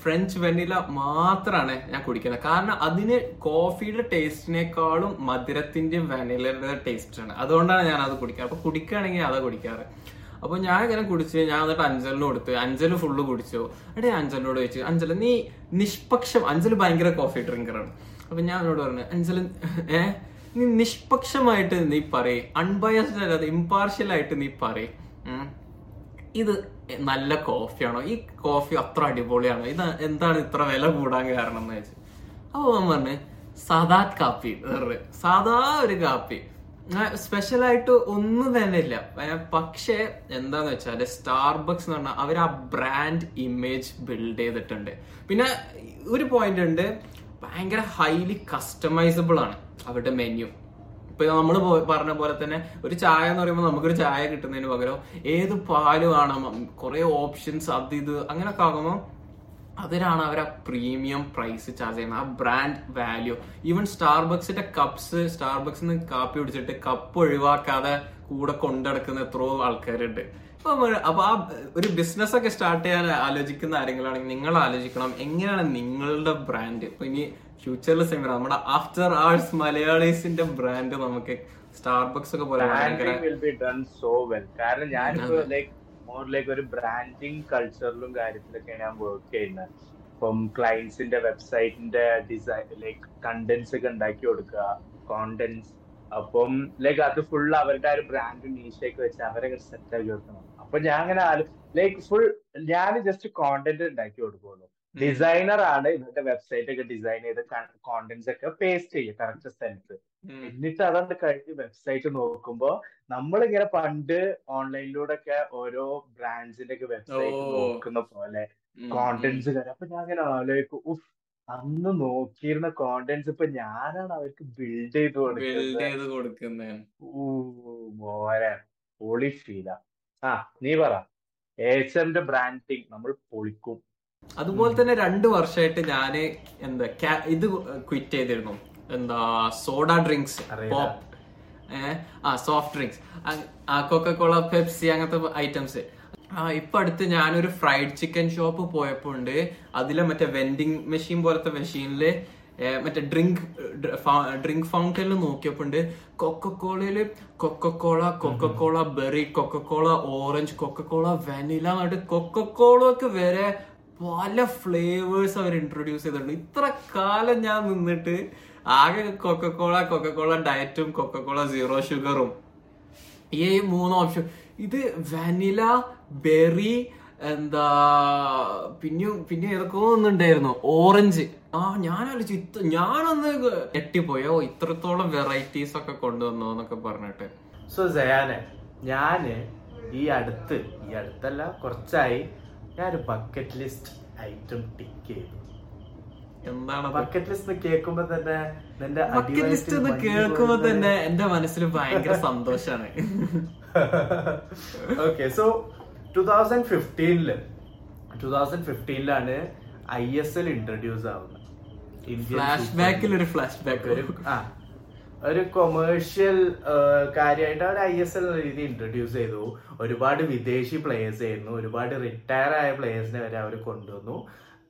ഫ്രഞ്ച് വെനില മാത്രമാണ് ഞാൻ കുടിക്കുന്നത്. കാരണം അതിന് കോഫിയുടെ ടേസ്റ്റിനേക്കാളും മധുരത്തിന്റെയും വെനിലയുടെ ടേസ്റ്റ് ആണ്. അതുകൊണ്ടാണ് ഞാൻ അത് കുടിക്കാറ്. അപ്പൊ കുടിക്കുകയാണെങ്കിൽ അതാ കുടിക്കാറ്. അപ്പൊ ഞാൻ ഇങ്ങനെ കുടിച്ച് ഞാൻ എന്നിട്ട് അഞ്ചലിന് കൊടുത്ത് അഞ്ചൽ ഫുള്ള് കുടിച്ചു. എടേ അഞ്ചലിനോട് ചോദിച്ചു അഞ്ചൽ നീ നിഷ്പക്ഷം അഞ്ചൽ ഭയങ്കര കോഫി ഡ്രിങ്കറാണ് അപ്പൊ ഞാൻ അവനോട് പറഞ്ഞു അഞ്ചൽ ഏ? നീ നിഷ്പക്ഷമായിട്ട് നീ പറയേ അൺബയസ്ഡ് അല്ലാതെ ഇമ്പാർഷ്യൽ ആയിട്ട് നീ പറയേ. ഇത് നല്ല കോഫിയാണോ ഈ കോഫി അത്ര അടിപൊളിയാണോ? ഇത് എന്താണ് ഇത്ര വില കൂടാൻ കാരണം എന്ന് വെച്ച് അപ്പൊ അവൻ പറഞ്ഞു സാധാ കാപ്പി സാധാ ഒരു കാപ്പി. സ്പെഷ്യൽ ആയിട്ട് ഒന്നും തന്നെ ഇല്ല പക്ഷെ എന്താന്ന് വെച്ചാൽ സ്റ്റാർബക്സ് എന്ന് പറഞ്ഞാൽ അവർ ആ ബ്രാൻഡ് ഇമേജ് ബിൽഡ് ചെയ്തിട്ടുണ്ട്. പിന്നെ ഒരു പോയിന്റ് ഉണ്ട്. ഭയങ്കര ഹൈലി കസ്റ്റമൈസബിൾ ആണ് അവരുടെ മെനു ഇപ്പൊ നമ്മൾ പറഞ്ഞ പോലെ തന്നെ ഒരു ചായ എന്ന് പറയുമ്പോൾ നമുക്കൊരു ചായ കിട്ടുന്നതിന് പകരം ഏത് പാലും ആണ് കുറെ ഓപ്ഷൻസ് അത് ഇത് അങ്ങനെയൊക്കെ ആകുമ്പോൾ അതിലാണ് അവർ ആ പ്രീമിയം പ്രൈസ് ചാർജ് ചെയ്യുന്നത്. ആ ബ്രാൻഡ് വാല്യൂ ഈവൻ സ്റ്റാർബക്സിന്റെ കപ്സ് സ്റ്റാർബക്സിൽ നിന്ന് കാപ്പി പിടിച്ചിട്ട് കപ്പ് ഒഴിവാക്കാതെ കൂടെ കൊണ്ടെടുക്കുന്ന എത്രയോ ആൾക്കാരുണ്ട്. അപ്പൊ അപ്പൊ ആ ഒരു ബിസിനസ് ഒക്കെ സ്റ്റാർട്ട് ചെയ്യാൻ ആലോചിക്കുന്ന ആരെങ്കിലാണെങ്കിൽ നിങ്ങൾ ആലോചിക്കണം എങ്ങനെയാണ് നിങ്ങളുടെ ബ്രാൻഡ് ഇപ്പൊ ഇനി ഫ്യൂച്ചറിൽ സെമിനാർ നമ്മുടെ ആഫ്റ്റർ ആർട്സ് മലയാളീസിന്റെ ബ്രാൻഡ് നമുക്ക് സ്റ്റാർബക്സ് ഒക്കെ പോലെ കാരണം ഞാനിപ്പോ ലൈക്ക് മോർ ലൈക്ക് ഒരു ബ്രാൻഡിങ് കൾച്ചറിലും കാര്യത്തിലൊക്കെ ഞാൻ വർക്ക് ചെയ്യുന്നത്. ഇപ്പം ക്ലയൻസിന്റെ വെബ്സൈറ്റിന്റെ ഡിസൈൻ ലൈക്ക് കണ്ടന്റ്സ് ഒക്കെ ഉണ്ടാക്കി കൊടുക്കുക കോണ്ടന്റ്സ് അപ്പം ലൈക്ക് അത് ഫുൾ അവരുടെ ആ ഒരു ബ്രാൻഡ് നീഷയൊക്കെ വെച്ച് അവരെ സെറ്റ് ആക്കി കൊടുക്കണം അപ്പൊ ഞാൻ അങ്ങനെ ലൈക്ക് ഫുൾ ഞാൻ ജസ്റ്റ് കോണ്ടന്റ് ഉണ്ടാക്കി കൊടുക്കുള്ളൂ. ഡിസൈനർ ആണ് ഇവരുടെ വെബ്സൈറ്റ് ഒക്കെ ഡിസൈൻ ചെയ്ത് കോണ്ടന്റ്സ് ഒക്കെ പേസ്റ്റ് ചെയ്യുക കറക്റ്റ് സ്ഥലത്ത്. എന്നിട്ട് അതണ്ട് കഴിഞ്ഞ് വെബ്സൈറ്റ് നോക്കുമ്പോ നമ്മളിങ്ങനെ പണ്ട് ഓൺലൈനിലൂടെ ഒക്കെ ഓരോ ബ്രാൻഡ്സിന്റെ ഒക്കെ വെബ്സൈറ്റ് നോക്കുന്ന പോലെ. കോണ്ടന്റ്സ് കാര്യം അപ്പൊ ഞാൻ അങ്ങനെ ആലോചിക്കും ഉഫ് അന്ന് നോക്കിയിരുന്ന കോണ്ടന്റ്സ് ഇപ്പൊ ഞാനാണ് അവർക്ക് ബിൽഡ് ചെയ്ത് കൊടുക്കുന്നത്. ഓ പൊളി ഫീലാ ആ നീ പറ. എന്റെ ബ്രാൻഡിങ് നമ്മൾ പൊളിക്കും. അതുപോലെ തന്നെ രണ്ട് വർഷമായിട്ട് ഞാൻ എന്താ ഇത് ക്വിറ്റ് ചെയ്തിരുന്നു. എന്താ സോഡ ഡ്രിങ്ക്സ് പോപ്പ് ആ സോഫ്റ്റ് ഡ്രിങ്ക്സ് ആ കോള പെപ്സി അങ്ങനത്തെ ഐറ്റംസ് ആ ഇപ്പൊ അടുത്ത് ഞാനൊരു ഫ്രൈഡ് ചിക്കൻ ഷോപ്പ് പോയപ്പോ ഉണ്ട് അതിലെ മറ്റേ വെൻഡിങ് മെഷീൻ പോലത്തെ മെഷീനിൽ മറ്റേ ഡ്രിങ്ക് ഡ്രിങ്ക് ഫൗണ്ടനിൽ നോക്കിയപ്പോ ഉണ്ട് cola Coca-Cola cola berry Coca-Cola orange Coca-Cola vanilla എന്നിട്ട് ഒക്കെ വരെ പല ഫ്ലേവേഴ്സ് അവർ ഇൻട്രൊഡ്യൂസ് ചെയ്തിട്ടുണ്ട്. ഇത്ര കാലം ഞാൻ നിന്നിട്ട് ആകെ കൊക്കക്കോള കൊക്കക്കോള ഡയറ്റും കൊക്കക്കോള സീറോ ഷുഗറും ഈ മൂന്ന് ഓപ്ഷൻ ഇത് വാനില ബെറി എന്താ പിന്നെയും പിന്നെ ഏതൊക്കെ ഒന്നുണ്ടായിരുന്നു. ഓറഞ്ച് ആ ആലോചിച്ചു ഇത്ര ഞാനൊന്ന് ഞെട്ടിപ്പോയോ. ഇത്രത്തോളം വെറൈറ്റീസ് ഒക്കെ കൊണ്ടുവന്നു എന്നൊക്കെ പറഞ്ഞിട്ട്. സോ ജയാനെ ഞാൻ ഈ അടുത്ത് ഈ അടുത്തല്ല കുറച്ചായി ഞാനൊരു ബക്കറ്റ് ലിസ്റ്റ് ഐറ്റം ടിക്ക് ചെയ്തു. എന്താണ് ബക്കറ്റ് ലിസ്റ്റ് കേൾക്കുമ്പോ തന്നെ നിന്റെ ബക്കറ്റ് ലിസ്റ്റ് എന്ന് കേൾക്കുമ്പോ തന്നെ എന്റെ മനസ്സിൽ ഭയങ്കര സന്തോഷാണ്. ഓക്കെ സോ ടൂ തൗസൻഡ് ഫിഫ്റ്റീനിൽ ടൂ തൗസൻഡ് ഫിഫ്റ്റീനിലാണ് ഐ എസ് എൽ ഇൻട്രൊഡ്യൂസ് ആവുന്നത്. ഫ്ലാഷ് ബാക്കിൽ ഒരു ഫ്ലാഷ് ബാക്ക് ഒരു ആ ഒരു കൊമേഴ്ഷ്യൽ കാര്യമായിട്ട് അവർ ഐ എസ് എൽ രീതി ഇൻട്രൊഡ്യൂസ് ചെയ്തു. ഒരുപാട് വിദേശി പ്ലേയേഴ്സ് ആയിരുന്നു. ഒരുപാട് റിട്ടയർ ആയ പ്ലേയേഴ്സിനെ വരെ അവർ കൊണ്ടുവന്നു.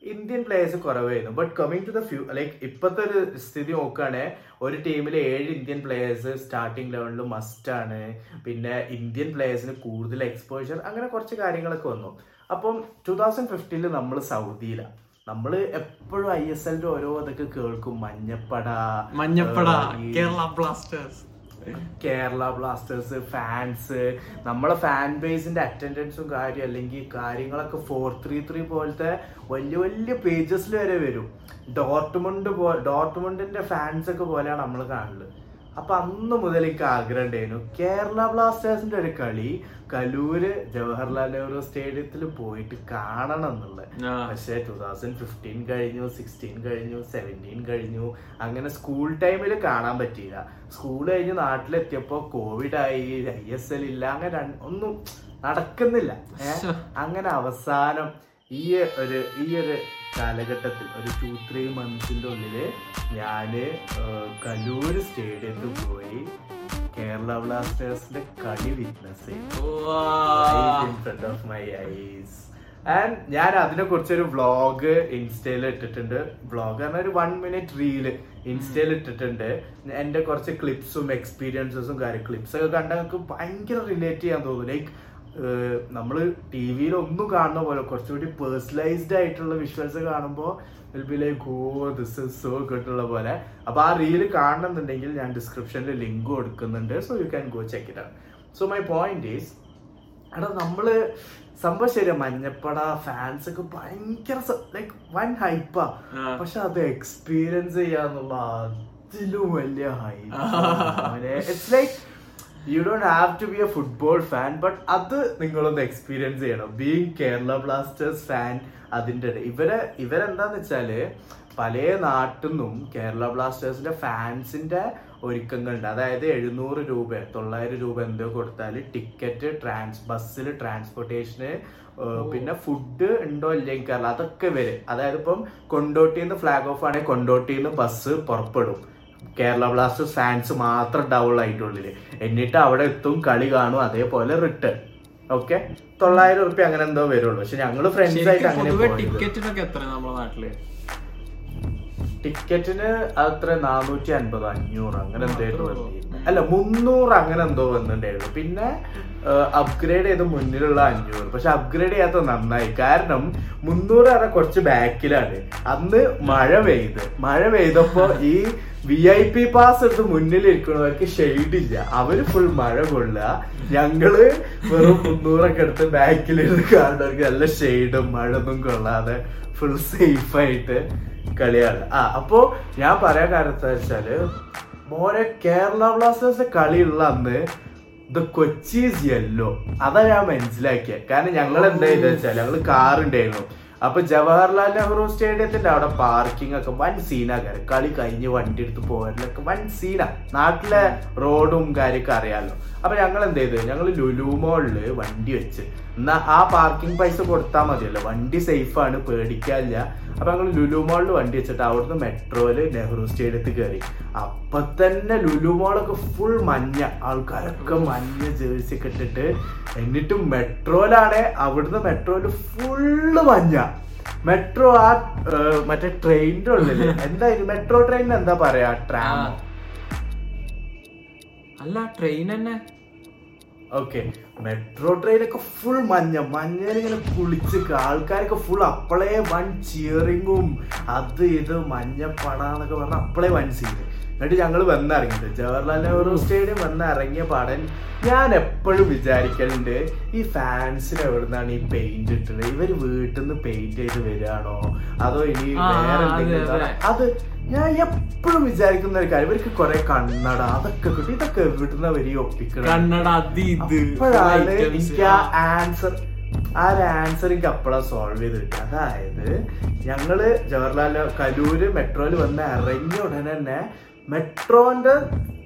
ഇന്ത്യൻ പ്ലേയേഴ്സ് കുറവായിരുന്നു. But coming to the few like ഇപ്പോഴത്തെ ഒരു സ്ഥിതി നോക്കുകയാണെങ്കിൽ ഒരു ടീമിൽ ഏഴ് ഇന്ത്യൻ പ്ലേയേഴ്സ് സ്റ്റാർട്ടിംഗ് ലെവലിൽ മസ്റ്റ് ആണ്. പിന്നെ ഇന്ത്യൻ പ്ലേയേഴ്സിന് കൂടുതൽ എക്സ്പോഷർ അങ്ങനെ കുറച്ച് കാര്യങ്ങളൊക്കെ വന്നു. അപ്പം ടു തൗസൻഡ് ഫിഫ്റ്റീനിൽ നമ്മൾ സൗദിയിലാണ് നമ്മൾ എപ്പോഴും ഐ എസ് എല്ലിന്റെ ഓരോ അതൊക്കെ കേൾക്കും. Manjappada Manjappada Kerala Blasters Kerala Blasters fans നമ്മളെ ഫാൻ ബേസിന്റെ അറ്റൻഡൻസും കാര്യം അല്ലെങ്കിൽ കാര്യങ്ങളൊക്കെ ഫോർ ത്രീ ത്രീ പോലത്തെ വലിയ വലിയ പേജസിൽ വരെ വരും. ഡോർട്ട്മുണ്ട് ഡോർട്ട്മുണ്ടിന്റെ ഫാൻസ് ഒക്കെ പോലെയാണ് നമ്മൾ കാണുന്നത് അപ്പൊ അന്ന് മുതൽ എനിക്ക് ആഗ്രഹം ഉണ്ടായിരുന്നു. കേരള ബ്ലാസ്റ്റേഴ്സിന്റെ ഒരു കളി കലൂര് ജവഹർലാൽ നെഹ്റു സ്റ്റേഡിയത്തിൽ പോയിട്ട് കാണണം എന്നുള്ളത്. പക്ഷേ ടൂ തൗസൻഡ് ഫിഫ്റ്റീൻ കഴിഞ്ഞു സിക്സ്റ്റീൻ കഴിഞ്ഞു സെവന്റീൻ കഴിഞ്ഞു. അങ്ങനെ സ്കൂൾ ടൈമിൽ കാണാൻ പറ്റിയില്ല. സ്കൂൾ കഴിഞ്ഞ് നാട്ടിലെത്തിയപ്പോ കോവിഡ് ആയി ഐ എസ് എൽ ഇല്ല അങ്ങനെ ഒന്നും നടക്കുന്നില്ല. അങ്ങനെ അവസാനം ഈ ഒരു ഈ ഒരു കാലഘട്ടത്തിൽ ഒരു ടു ത്രീ മന്ത്സിന്റെ ഉള്ളിൽ ഞാൻ കലൂർ സ്റ്റേഡിയത്തിൽ പോയി കേരള ബ്ലാസ്റ്റേഴ്സിന്റെ കളി വിറ്റ്നസ് ചെയ്തു. ഓഫ് മൈ ഐസ് ആൻഡ് ഞാൻ അതിനെ കുറിച്ചൊരു വ്ളോഗ് ഇൻസ്റ്റയിൽ ഇട്ടിട്ടുണ്ട്. വ്ളോഗ് പറഞ്ഞ ഒരു വൺ മിനിറ്റ് റീൽ ഇൻസ്റ്റയിൽ ഇട്ടിട്ടുണ്ട്. എന്റെ കുറച്ച് ക്ലിപ്സും എക്സ്പീരിയൻസസും കാര്യം ക്ലിപ്സ് ഒക്കെ നമുക്ക് ഭയങ്കര റിലേറ്റ് ചെയ്യാൻ തോന്നും. ലൈക്ക് നമ്മൾ ടി വിയിൽ ഒന്നും കാണുന്ന പോലെ കുറച്ചുകൂടി പേഴ്സണലൈസ്ഡ് ആയിട്ടുള്ള വിഷ്വൽസ് കാണുമ്പോൾ will be like oh this is so good പോലെ. അപ്പൊ ആ റീൽ കാണണമെന്നുണ്ടെങ്കിൽ ഞാൻ ഡിസ്ക്രിപ്ഷനിൽ ലിങ്ക് കൊടുക്കുന്നുണ്ട് so you can go check it so my point is എടാ നമ്മൾ സംഭവം ശരിയാ മഞ്ഞപ്പട ഫാൻസ് ഒക്കെ ഭയങ്കര ലൈക്ക് വൻ ഹൈപ്പാ പക്ഷെ അത് എക്സ്പീരിയൻസ് ചെയ്യാന്നുള്ള അതിലും വലിയ hype it's like you don't have to be a football fan but അത് നിങ്ങളൊന്ന് എക്സ്പീരിയൻസ് ചെയ്യണം. ബീങ് കേരള ബ്ലാസ്റ്റേഴ്സ് ഫാൻ അതിന്റെ. ഇവരെ ഇവരെന്താന്ന് വെച്ചാൽ പല നാട്ടിൽ നിന്നും കേരള ബ്ലാസ്റ്റേഴ്സിന്റെ ഫാൻസിന്റെ ഒരുക്കങ്ങളുണ്ട്. അതായത് എഴുന്നൂറ് രൂപ തൊള്ളായിരം രൂപ എന്തോ കൊടുത്താൽ ടിക്കറ്റ് ട്രാൻസ് ബസ്സിൽ ട്രാൻസ്പോർട്ടേഷന് പിന്നെ ഫുഡ് ഉണ്ടോ ഇല്ലെങ്കിൽ കേരള അതൊക്കെ വരും അതായത് ഇപ്പം കൊണ്ടോട്ടിന്ന് ഫ്ലാഗ് ഓഫ് ആണെങ്കിൽ കൊണ്ടോട്ടിന്ന് ബസ് പുറപ്പെടും. കേരള ബ്ലാസ്റ്റേഴ്സ് ഫാൻസ് മാത്രം ഡൗൺ ആയിട്ടുള്ളിൽ. എന്നിട്ട് അവിടെ എത്തും കളി കാണും അതേപോലെ റിട്ടേൺ ഓക്കെ തൊള്ളായിരം റുപ്യ അങ്ങനെ എന്തോ വരുള്ളൂ. പക്ഷെ ഞങ്ങൾ ഫ്രണ്ട്സ് ആയിട്ട് അങ്ങനെ ടിക്കറ്റിനൊക്കെ എത്ര നമ്മുടെ നാട്ടിൽ? ടിക്കറ്റിന് അത്ര നാനൂറ്റി അൻപത് അഞ്ഞൂറ് അങ്ങനെ എന്തോ അല്ല മുന്നൂറ് അങ്ങനെ എന്തോ വന്നിട്ടുണ്ടായിരുന്നു. പിന്നെ അപ്ഗ്രേഡ് ചെയ്ത് മുന്നിലുള്ള അഞ്ഞൂറ്. പക്ഷെ അപ്ഗ്രേഡ് ചെയ്യാത്ത നന്നായി. കാരണം മുന്നൂറ് അറ കുറച്ച് ബാക്കിലാണ് അന്ന് മഴ പെയ്ത്. മഴ പെയ്തപ്പോ ഈ വി ഐ പി പാസ് എടുത്ത് മുന്നിൽ ഇരിക്കുന്നവർക്ക് ഷെയ്ഡ് ഇല്ല. അവർ ഫുൾ മഴ കൊള്ളുക. ഞങ്ങൾ വെറും മുന്നൂറൊക്കെ എടുത്ത് ബാക്കിലിരുന്ന് കാണുന്നവർക്ക് നല്ല ഷെയ്ഡും മഴ ഒന്നും കൊള്ളാതെ ഫുൾ സേഫ് ആയിട്ട് കളിയാണ്. ആ അപ്പോ ഞാൻ പറയാൻ കാരണം എന്താ വെച്ചാൽ മോനെ കേരള ബ്ലാസ്റ്റേഴ്സ് കളിയുള്ള അന്ന് ദ കൊച്ചീസ് യെല്ലോ അതാ ഞാൻ മനസ്സിലാക്കിയത് കാരണം ഞങ്ങൾ എന്താ ചെയ്തെന്ന് വെച്ചാൽ ഞങ്ങൾ കാറുണ്ടായിരുന്നു അപ്പൊ ജവഹർലാൽ നെഹ്റു സ്റ്റേഡിയത്തിന്റെ അവിടെ പാർക്കിംഗ് ഒക്കെ വൻ സീനാക്കാര് കളി കഴിഞ്ഞ് വണ്ടി എടുത്ത് പോകാനൊക്കെ വൻ സീനാ നാട്ടിലെ റോഡും കാര്യമൊക്കെ അറിയാലോ. അപ്പൊ ഞങ്ങൾ എന്ത് ചെയ്തു? ഞങ്ങൾ ലുലുമോളിൽ വണ്ടി വെച്ച്. എന്നാ ആ പാർക്കിംഗ് പൈസ കൊടുത്താൽ മതിയല്ലോ. വണ്ടി സേഫാണ് പേടിക്കാനില്ല. അപ്പൊ ഞങ്ങൾ ലുലു മോളിൽ വണ്ടി വെച്ചിട്ട് അവിടുന്ന് മെട്രോയിൽ നെഹ്റു സ്റ്റേഡിയത്തിൽ കയറി അപ്പൊ തന്നെ ലുലു മോളൊക്കെ ഫുൾ മഞ്ഞ. ആൾക്കാരൊക്കെ മഞ്ഞ ജേഴ്സി കെട്ടിട്ട് എന്നിട്ടും മെട്രോയിലാണ്. അവിടുന്ന് മെട്രോയിൽ ഫുള്ള് മഞ്ഞ. മെട്രോ ആ മറ്റേ ട്രെയിനിന്റെ ഉള്ളിൽ. എന്താ മെട്രോ ട്രെയിനിന് എന്താ പറയാ? ട്രാമോ? അല്ല ട്രെയിൻ തന്നെ. ഓക്കെ മെട്രോ ട്രെയിനൊക്കെ ഫുൾ മഞ്ഞ. മഞ്ഞയിലിങ്ങനെ കുളിച്ച് ആൾക്കാരൊക്കെ ഫുൾ അപ്പളേ വൺ ചിയറിങ്ങും അത് ഇത് മഞ്ഞ പടാന്നൊക്കെ പറഞ്ഞാൽ അപ്പളേ വൻ സീൻ എന്നിട്ട് ഞങ്ങൾ വന്നിറങ്ങിയത് ജവഹർലാൽ നെഹ്റു സ്റ്റേഡിയം വന്ന് ഇറങ്ങിയ പാടൻ ഞാൻ എപ്പോഴും വിചാരിക്കലുണ്ട്. ഈ ഫാൻസിന് എവിടുന്നാണ് ഈ പെയിന്റ് ഇട്ടത്? ഇവർ വീട്ടിൽ നിന്ന് പെയിന്റ് ചെയ്ത് വരികയാണോ അതോ ഇനി വേറെ എന്തെങ്കിലും അതെ. ഞാൻ എപ്പോഴും വിചാരിക്കുന്ന ഒരു കാര്യം ഇവർക്ക് കുറെ കണ്ണട അതൊക്കെ കിട്ടി ഇതൊക്കെ വിടുന്ന വരി ഒപ്പിക്കണം കന്നഡ അത് ഇത് അപ്പോഴാണ് എനിക്ക് ആ ആൻസർ ആ ഒരു ആൻസർ എനിക്ക് സോൾവ് ചെയ്ത് കിട്ടുക അതായത് ഞങ്ങൾ ജവഹർലാൽ കലൂര് മെട്രോയിൽ വന്ന് ഇറങ്ങിയ ഉടനെ തന്നെ മെട്രോന്റെ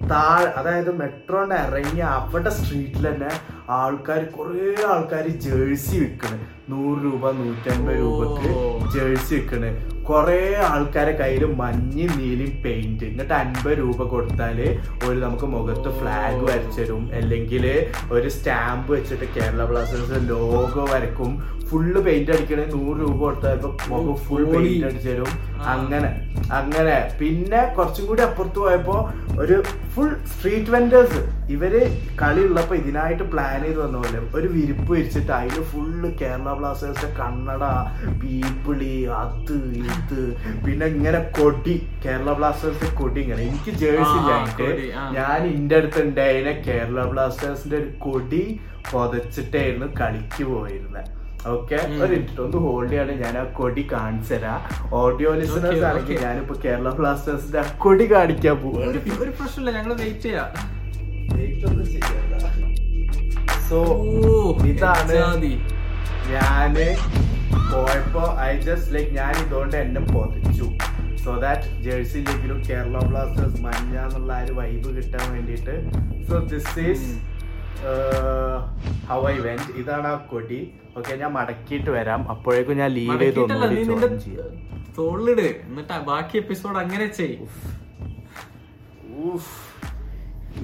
താഴെ അതായത് മെട്രോന്റെ ഇറങ്ങിയ അവിടെ സ്ട്രീറ്റിൽ തന്നെ ആൾക്കാർ കുറേ ആൾക്കാർ ജേഴ്സി വിൽക്കണ് നൂറ് രൂപ നൂറ്റമ്പത് രൂപക്ക്. ജേഴ്സി വിൽക്കണ് കുറേ ആൾക്കാരെ കയ്യിൽ മഞ്ഞ നീലയും പെയിന്റ് എന്നിട്ട് അൻപത് രൂപ കൊടുത്താൽ ഒരു നമുക്ക് മുഖത്ത് ഫ്ലാഗ് വരച്ചരും. അല്ലെങ്കിൽ ഒരു സ്റ്റാമ്പ് വെച്ചിട്ട് കേരള ബ്ലാസ്റ്റേഴ്സ് ലോഗോ വരക്കും. ഫുള്ള് പെയിന്റ് അടിക്കണേ. നൂറ് രൂപ കൊടുത്താൽ ഇപ്പൊ മുഖം ഫുൾ പെയിന്റ് അടിച്ചു ആ. അങ്ങനെ അങ്ങനെ. പിന്നെ കുറച്ചും കൂടി അപ്പുറത്ത് പോയപ്പോ ഒരു ഫുൾ സ്ട്രീറ്റ് വെൻഡേഴ്സ് ഇവർ കളി ഉള്ളപ്പോ ഇതിനായിട്ട് പ്ലാൻ ചെയ്ത് വന്ന പോലെ. ഒരു വിരിപ്പ് വിരിച്ചിട്ട് അതിൽ ഫുള്ള് കേരള ബ്ലാസ്റ്റേഴ്സ് കണ്ണട പീപ്പിളി അത് ഇത്. പിന്നെ ഇങ്ങനെ കൊടി കേരള ബ്ലാസ്റ്റേഴ്സ് കൊടി ഇങ്ങനെ. എനിക്ക് ജേഴ്സി ആ, ആ, ഇല്ലായിട്ട് ഞാൻ ഇന്റെ അടുത്ത് ഉണ്ടായിരുന്ന കേരള ബ്ലാസ്റ്റേഴ്സിന്റെ ഒരു കൊടി പൊതച്ചിട്ടായിരുന്നു കളിക്ക് പോയിരുന്നത് ഓക്കെ. ഒരു ഒന്ന് ഹോൾഡ് ചെയ്യാണ്. ഞാൻ ആ കൊടി കാണിച്ചു തരാം. ഓഡിയോ ലിസണേഴ്സ് ആണെങ്കിൽ. ഞാനിപ്പോ കേരള ബ്ലാസ്റ്റേഴ്സിന്റെ ആ കൊടി കാണിക്കാൻ പോകും ഒരു പ്രശ്നമില്ല. ഞങ്ങൾ വെയിറ്റ് ചെയ്യാം. സോ ഇതാണ്. ഞാൻ പോയപ്പോ ഐ ജസ്റ്റ് ലൈക്ക് ഞാൻ ഇതുകൊണ്ട് എന്നെ പൊതിച്ചു. സോ ദാറ്റ് ജേഴ്സി ലീഗിലും കേരള ബ്ലാസ്റ്റേഴ്സ് മഞ്ഞ എന്നുള്ള ആ ഒരു വൈബ് കിട്ടാൻ വേണ്ടിയിട്ട്. So this is how I went ഇതാണ് ആ കൊടി. ഓക്കെ ഞാൻ മടക്കിയിട്ട് വരാം. അപ്പോഴേക്കും ഞാൻ ലീവ് ചെയ്ത് ചെയ്യാം. തോളിലിട്. എന്നിട്ട് ബാക്കി എപ്പിസോഡ് അങ്ങനെ ചെയ്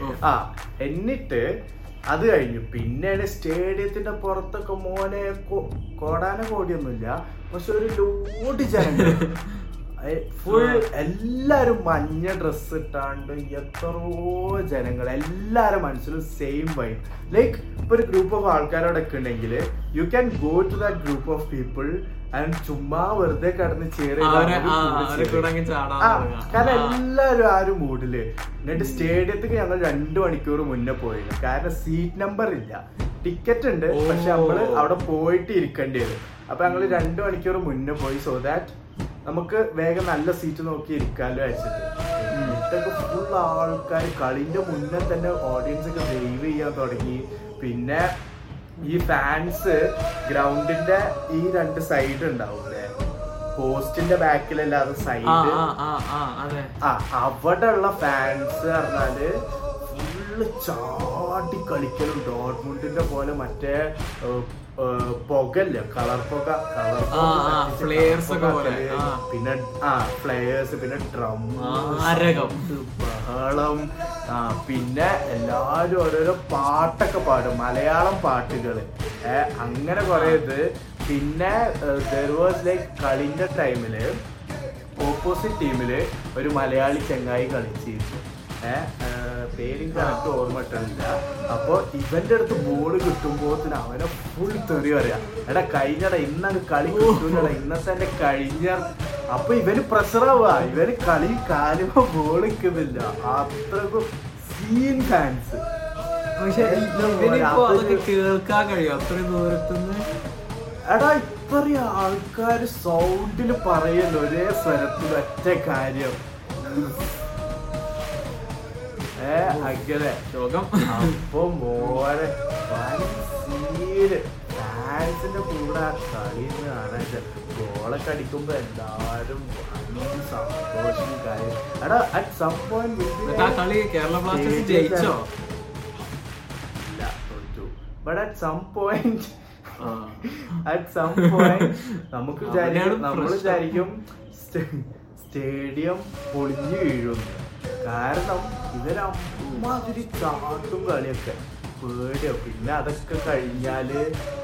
ഓ. ആ എന്നിട്ട് അത് കഴിഞ്ഞു. പിന്നെയാണ് സ്റ്റേഡിയത്തിന്റെ പുറത്തൊക്കെ മോനെ കോടാന കോടിയൊന്നുമില്ല. പക്ഷെ ഒരു ലോഡ് ജനങ്ങൾ. ഫുൾ എല്ലാരും മഞ്ഞ ഡ്രസ് ഇട്ടാണ്ട് എത്രയോ ജനങ്ങൾ. എല്ലാരും മനസ്സിലും സെയിം വൈ ലൈക്ക് ഇപ്പൊ ഒരു ഗ്രൂപ്പ് ഓഫ് ആൾക്കാരോടൊക്കെ ഉണ്ടെങ്കിൽ you can go to that group of people and ചുമ്മാ വെറുതെ കിടന്ന് ചേറി. കാരണം. എല്ലാരും ആ ഒരു മൂഡിൽ. എന്നിട്ട് സ്റ്റേഡിയത്തേക്ക് ഞങ്ങൾ രണ്ടു മണിക്കൂർ മുന്നേ പോയില്ല കാരണം സീറ്റ് നമ്പർ ഇല്ല. ടിക്കറ്റ് ഉണ്ട്. പക്ഷെ നമ്മൾ അവിടെ പോയിട്ട് ഇരിക്കേണ്ടി വരും. അപ്പൊ ഞങ്ങൾ രണ്ടു മണിക്കൂർ മുന്നേ പോയി സോ ദാറ്റ് നമുക്ക് വേഗം നല്ല സീറ്റ് നോക്കി ഇരിക്കാമല്ലോ വെച്ചിട്ട് എന്നിട്ടൊക്കെ ഫുൾ ആൾക്കാർ കളിന്റെ മുന്നേ തന്നെ ഓഡിയൻസ് ഒക്കെ ദൈവ് ചെയ്യാൻ തുടങ്ങി. പിന്നെ ഈ ഫാൻസ് ഗ്രൗണ്ടിന്റെ ഈ രണ്ട് സൈഡ് ഉണ്ടാവും പോസ്റ്റിന്റെ ബാക്കിലല്ലാതെ സൈഡ് ആ അവിടെ ഉള്ള ഫാൻസ് പറഞ്ഞാൽ ഫുള്ള് ചാടി കളിക്കലും. ഡോർമുണ്ടിന്റെ പോലെ മറ്റേ പുകല്ലേ കളർ പുക കളർ ഫ്ലെയർസ്. പിന്നെ ആ ഫ്ലെയേഴ്സ് പിന്നെ ഡ്രം. ബഹളം. ആ പിന്നെ എല്ലാരും ഓരോരോ പാട്ടൊക്കെ പാടും മലയാളം പാട്ടുകൾ. അങ്ങനെ കുറെ ഇത്. പിന്നെ ദർ വാസ് ലൈക്ക് കളിന്റെ ടൈമിൽ ഓപ്പോസിറ്റ് ടീമിൽ ഒരു മലയാളി ചെങ്ങായി കളിച്ചിരുന്നു. ഏഹ് പേരും കറക്റ്റ് ഓർമ്മ ഇട്ടില്ല അപ്പൊ ഇവന്റെ അടുത്ത് ബോൾ കിട്ടുമ്പോ അവനെ ഫുൾ തെറി പറയാ. എടാ കഴിഞ്ഞടാ ഇന്ന കളി കിട്ടൂലടാ. ഇന്നത്തെ എന്റെ കഴിഞ്ഞ അപ്പൊ ഇവന് പ്രഷറാവുക ഇവന് കളി കാലുമ്പോ ബോൾ നിൽക്കുന്നില്ല. അത്രക്കും സീൻ ഫാൻസ് പക്ഷെ കേൾക്കാൻ കഴിയും? അത്രയും ദൂരത്തുനിന്ന്? എടാ ഇത്ര ആൾക്കാര് സൗണ്ടിൽ പറയല്ലോ ഒരേ സ്വരത്തിൽ ഒറ്റ കാര്യം. അങ്ങനെ ശോകം അപ്പൊ മോനെ സീന് ഫാൻസിന്റെ കൂടെ കളി എന്ന് കാണാൻ ഗോളൊക്കെ അടിക്കുമ്പോ എല്ലാരും സന്തോഷം കാര്യം. എടാ at some point Kerala Blasters ജയിച്ചോ? But at some point at some point നമുക്ക് വിചാരിക്കും നമ്മൾ. വിചാരിക്കും സ്റ്റേഡിയം പൊളിഞ്ഞു വീഴുന്നു കാരണം ഇവരമ്മാതിരി ചാട്ടും കളിയൊക്കെ പേടിയോ പിന്നെ അതൊക്കെ കഴിഞ്ഞാൽ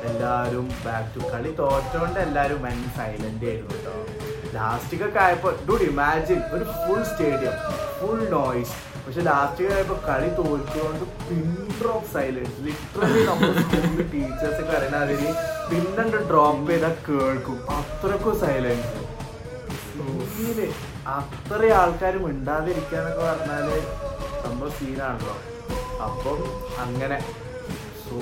എല്ലാവരും ബാക്ക് ടു കളി തോറ്റോണ്ട് എല്ലാവരും വൻ സൈലന്റ് ആയിരുന്നു കേട്ടോ ലാസ്റ്റിക്കൊക്കെ ആയപ്പോൾ ഡൂഡ് ഇമാജിൻ ഒരു ഫുൾ സ്റ്റേഡിയം ഫുൾ നോയ്സ് പക്ഷെ ലാസ്റ്റ് ആയപ്പോൾ കളി തോൽക്കുകൊണ്ട് പിൻ ഡ്രോപ്പ് സൈലൻസ് ലിറ്ററലി നമ്മൾ സ്കൂളിൽ ടീച്ചേഴ്സ് ഒക്കെ അറിയണ അതിന് പിന്നണ്ട് ഡ്രോപ്പ് ചെയ്താൽ കേൾക്കും. അത്രക്കും സൈലൻസ് അത്ര ആൾക്കാർ മിണ്ടാതിരിക്കാന്നൊക്കെ പറഞ്ഞാൽ സംഭവം സീനാണല്ലോ അപ്പം അങ്ങനെ. സോ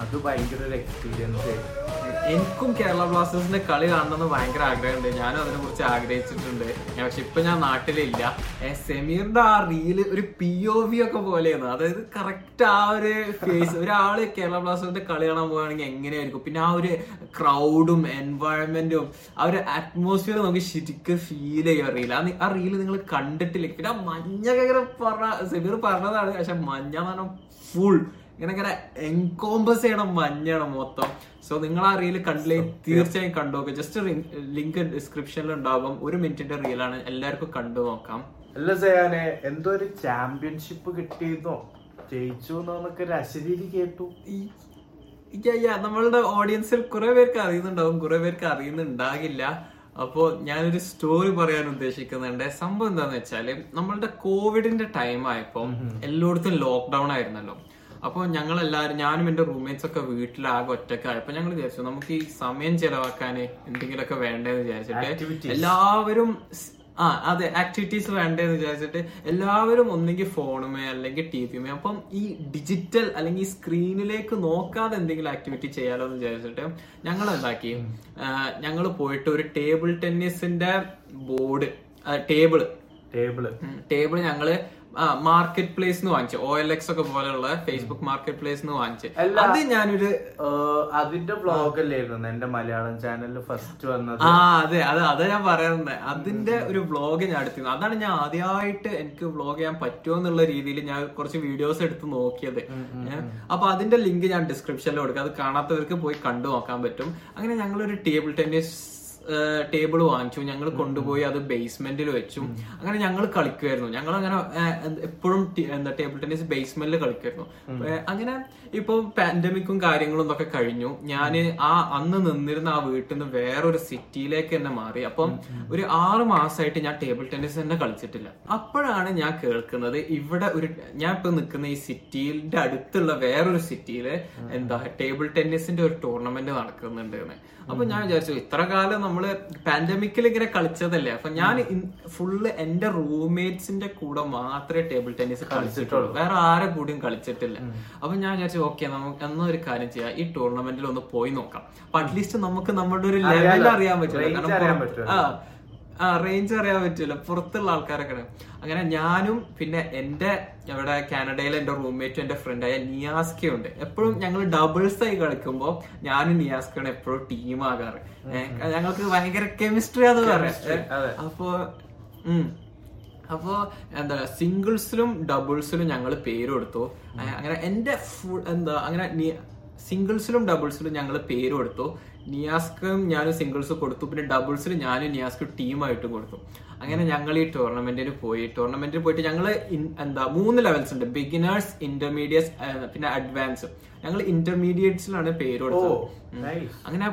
അത് ഭയങ്കര ഒരു എക്സ്പീരിയൻസ് ആയിരുന്നു. എനിക്കും കേരള ബ്ലാസ്റ്റേഴ്സിന്റെ കളി കാണണമെന്ന് ഭയങ്കര ആഗ്രഹമുണ്ട്. ഞാനും അതിനെ കുറിച്ച് ആഗ്രഹിച്ചിട്ടുണ്ട്. പക്ഷെ ഇപ്പൊ ഞാൻ നാട്ടിലില്ല. സെമീറിന്റെ ആ റീൽ ഒരു പി ഒ വി ഒക്കെ പോലെയാണ് അതായത് കറക്റ്റ് ആ ഒരു ഫേസ് ഒരാൾ കേരള ബ്ലാസ്റ്റേഴ്സിന്റെ കളി കാണാൻ പോവുകയാണെങ്കിൽ എങ്ങനെയായിരിക്കും? പിന്നെ ആ ഒരു ക്രൗഡും എൻവയൺമെന്റും ആ ഒരു അറ്റ്മോസ്ഫിയർ നമുക്ക് ശരിക്കും ഫീൽ ചെയ്യാൻ റീൽ ആ റീൽ നിങ്ങൾ കണ്ടിട്ടില്ല പിന്നെ ആ മഞ്ഞൊക്കെ ഇങ്ങനെ പറഞ്ഞ സെമീർ പറഞ്ഞതാണ്. പക്ഷെ മഞ്ഞ എന്ന് ഫുൾ ഇങ്ങനെ ഇങ്ങനെ എൻകോമ്പസ് ചെയ്യണം മഞ്ഞാണ് മൊത്തം. സോ നിങ്ങൾ ആ റീൽ കണ്ടില്ലേ തീർച്ചയായും കണ്ടു നോക്കുക ജസ്റ്റ് ലിങ്ക് ഡിസ്ക്രിപ്ഷനിൽ ഉണ്ടാകും ഒരു മിനിറ്റിന്റെ റീലാണ് എല്ലാവർക്കും കണ്ടു നോക്കാം. അല്ല സയാനെ എന്തോ ഒരു ചാമ്പ്യൻഷിപ്പ് കിട്ടിയെന്നോ? ജയിച്ചു എന്നൊക്കെ ഒരു അശരീരി കേട്ടു. നമ്മളുടെ ഓഡിയൻസിൽ കുറെ പേർക്ക് അറിയുന്നുണ്ടാവും. കുറെ പേർക്ക് അറിയുന്നുണ്ടാകില്ല. അപ്പോ ഞാനൊരു സ്റ്റോറി പറയാൻ ഉദ്ദേശിക്കുന്നുണ്ട്. സംഭവം എന്താന്ന് വെച്ചാൽ നമ്മളുടെ കോവിഡിന്റെ ടൈം ആയപ്പോ എല്ലായിടത്തും ലോക്ക്ഡൌൺ ആയിരുന്നല്ലോ. അപ്പോൾ ഞങ്ങൾ എല്ലാവരും ഞാനും എന്റെ റൂംമേറ്റ്സ് ഒക്കെ വീട്ടിലാകെ ഒറ്റക്കായപ്പോൾ ഞങ്ങൾ വിചാരിച്ചു നമുക്ക് ഈ സമയം ചെലവാക്കാൻ എന്തെങ്കിലുമൊക്കെ വേണ്ടേന്ന് വിചാരിച്ചിട്ട്. എല്ലാവരും ആ അതെ ആക്ടിവിറ്റീസ് വേണ്ടേന്ന് വിചാരിച്ചിട്ട് എല്ലാവരും ഒന്നെങ്കിൽ ഫോണുമേ അല്ലെങ്കിൽ ടി വിമേ അപ്പം ഈ ഡിജിറ്റൽ അല്ലെങ്കിൽ സ്ക്രീനിലേക്ക് നോക്കാതെ എന്തെങ്കിലും ആക്ടിവിറ്റി ചെയ്യാലോ എന്ന് വിചാരിച്ചിട്ട് ഞങ്ങൾ എന്താക്കി ഞങ്ങൾ പോയിട്ട് ഒരു ടേബിൾ ടെന്നീസിന്റെ ബോർഡ് ടേബിൾ ടേബിൾ ടേബിൾ ഞങ്ങൾ മാർക്കറ്റ് പ്ലേസ് എന്ന് വാങ്ങിച്ചു. ഒ എൽ എക്സ് ഒക്കെ പോലെയുള്ള ഫേസ്ബുക്ക് മാർക്കറ്റ് പ്ലേസ് എന്ന് വാങ്ങിച്ചു. അത് ഞാനൊരു അതിന്റെ ബ്ലോഗ് അല്ലായിരുന്നു എന്റെ മലയാളം ചാനലിൽ ഫസ്റ്റ് വന്നത്. ആ അതെ അത് അതാ ഞാൻ പറയുന്നത് അതിന്റെ ഒരു ബ്ലോഗ് ഞാൻ എടുത്തിരുന്നു. അതാണ് ഞാൻ ആദ്യമായിട്ട് എനിക്ക് ബ്ലോഗ് ചെയ്യാൻ പറ്റുമോ എന്നുള്ള രീതിയിൽ ഞാൻ കുറച്ച് വീഡിയോസ് എടുത്ത് നോക്കിയത്. അപ്പൊ അതിന്റെ ലിങ്ക് ഞാൻ ഡിസ്ക്രിപ്ഷനിൽ കൊടുക്കാം. അത് കാണാത്തവർക്ക് പോയി കണ്ടു നോക്കാൻ പറ്റും. അങ്ങനെ ഞങ്ങളൊരു ടേബിൾ ടെന്നീസ് ടേബിൾ വാങ്ങിച്ചു. ഞങ്ങൾ കൊണ്ടുപോയി അത് ബേസ്മെന്റിൽ വെച്ചു. അങ്ങനെ ഞങ്ങൾ കളിക്കുമായിരുന്നു ഞങ്ങൾ അങ്ങനെ എപ്പോഴും എന്താ ടേബിൾ ടെന്നീസ് ബേസ്മെന്റിൽ കളിക്കുമായിരുന്നു അങ്ങനെ ഇപ്പൊ പാൻഡമിക്കും കാര്യങ്ങളും ഒക്കെ കഴിഞ്ഞു. ഞാൻ ആ അന്ന് നിന്നിരുന്ന ആ വീട്ടിൽ നിന്ന് വേറൊരു സിറ്റിയിലേക്ക് തന്നെ മാറി. അപ്പം ഒരു ആറ് മാസമായിട്ട് ഞാൻ ടേബിൾ ടെന്നീസ് തന്നെ കളിച്ചിട്ടില്ല. അപ്പോഴാണ് ഞാൻ കേൾക്കുന്നത് ഇവിടെ ഒരു ഞാൻ ഇപ്പൊ നിൽക്കുന്ന ഈ സിറ്റിയുടെ അടുത്തുള്ള വേറൊരു സിറ്റിയിൽ എന്താ ടേബിൾ ടെന്നീസിന്റെ ഒരു ടൂർണമെന്റ് നടക്കുന്നുണ്ട് അപ്പൊ ഞാൻ വിചാരിച്ചു ഇത്ര കാലം നമ്മൾ പാൻഡമിക്കിൽ ഇങ്ങനെ കളിച്ചതല്ലേ? അപ്പൊ ഞാൻ ഫുള്ള് എന്റെ റൂംമേറ്റ്സിന്റെ കൂടെ മാത്രമേ ടേബിൾ ടെന്നീസ് കളിച്ചിട്ടുള്ളൂ. വേറെ ആരെ കൂടിയും കളിച്ചിട്ടില്ല. അപ്പൊ ഞാൻ വിചാരിച്ചു ഓക്കെ നമുക്ക് എന്നാ ഒരു കാര്യം ചെയ്യാം. ഈ ടൂർണമെന്റിൽ ഒന്ന് പോയി നോക്കാം. അപ്പൊ അറ്റ്ലീസ്റ്റ് നമുക്ക് നമ്മുടെ ഒരു ലെവൽ അറിയാൻ പറ്റില്ല കാരണം ആ റേഞ്ച് അറിയാൻ പറ്റില്ല പുറത്തുള്ള ആൾക്കാരൊക്കെ അങ്ങനെ ഞാനും പിന്നെ എന്റെ ഇവിടെ കാനഡയിലെ എന്റെ റൂംമേറ്റും എന്റെ ഫ്രണ്ടായ നിയാസ്കയും ഉണ്ട്. എപ്പോഴും ഞങ്ങൾ ഡബിൾസ് ആയി കളിക്കുമ്പോ ഞാനും നിയാസ്കയാണ് എപ്പോഴും ടീം ആകാറ്. ഞങ്ങൾക്ക് ഭയങ്കര കെമിസ്ട്രി അത് പറയാം. അപ്പോ ഉം. അപ്പോ എന്താ സിംഗിൾസിലും ഡബിൾസിലും ഞങ്ങൾ പേര് കൊടുത്തു. അങ്ങനെ എന്റെ ഫുൾ എന്താ അങ്ങനെ സിംഗിൾസിലും ഡബിൾസിലും ഞങ്ങൾ പേര് കൊടുത്തു. നിയാസ്ക്കും ഞാനും സിംഗിൾസ് കൊടുത്തു. പിന്നെ ഡബിൾസിൽ ഞാനും നിയാസ്ക്കും ടീമായിട്ടും കൊടുത്തു. അങ്ങനെ ഞങ്ങൾ ഈ ടൂർണമെന്റിൽ പോയി. ടൂർണമെന്റിൽ പോയിട്ട് ഞങ്ങൾ എന്താ മൂന്ന് ലെവൽസ് ഉണ്ട്. ബിഗിനേഴ്സ് ഇന്റർമീഡിയറ്റ് പിന്നെ അഡ്വാൻസ് ഞങ്ങൾ ഇന്റർമീഡിയറ്റ്സിലാണ് പേര് കൊടുത്തത്. അങ്ങനെ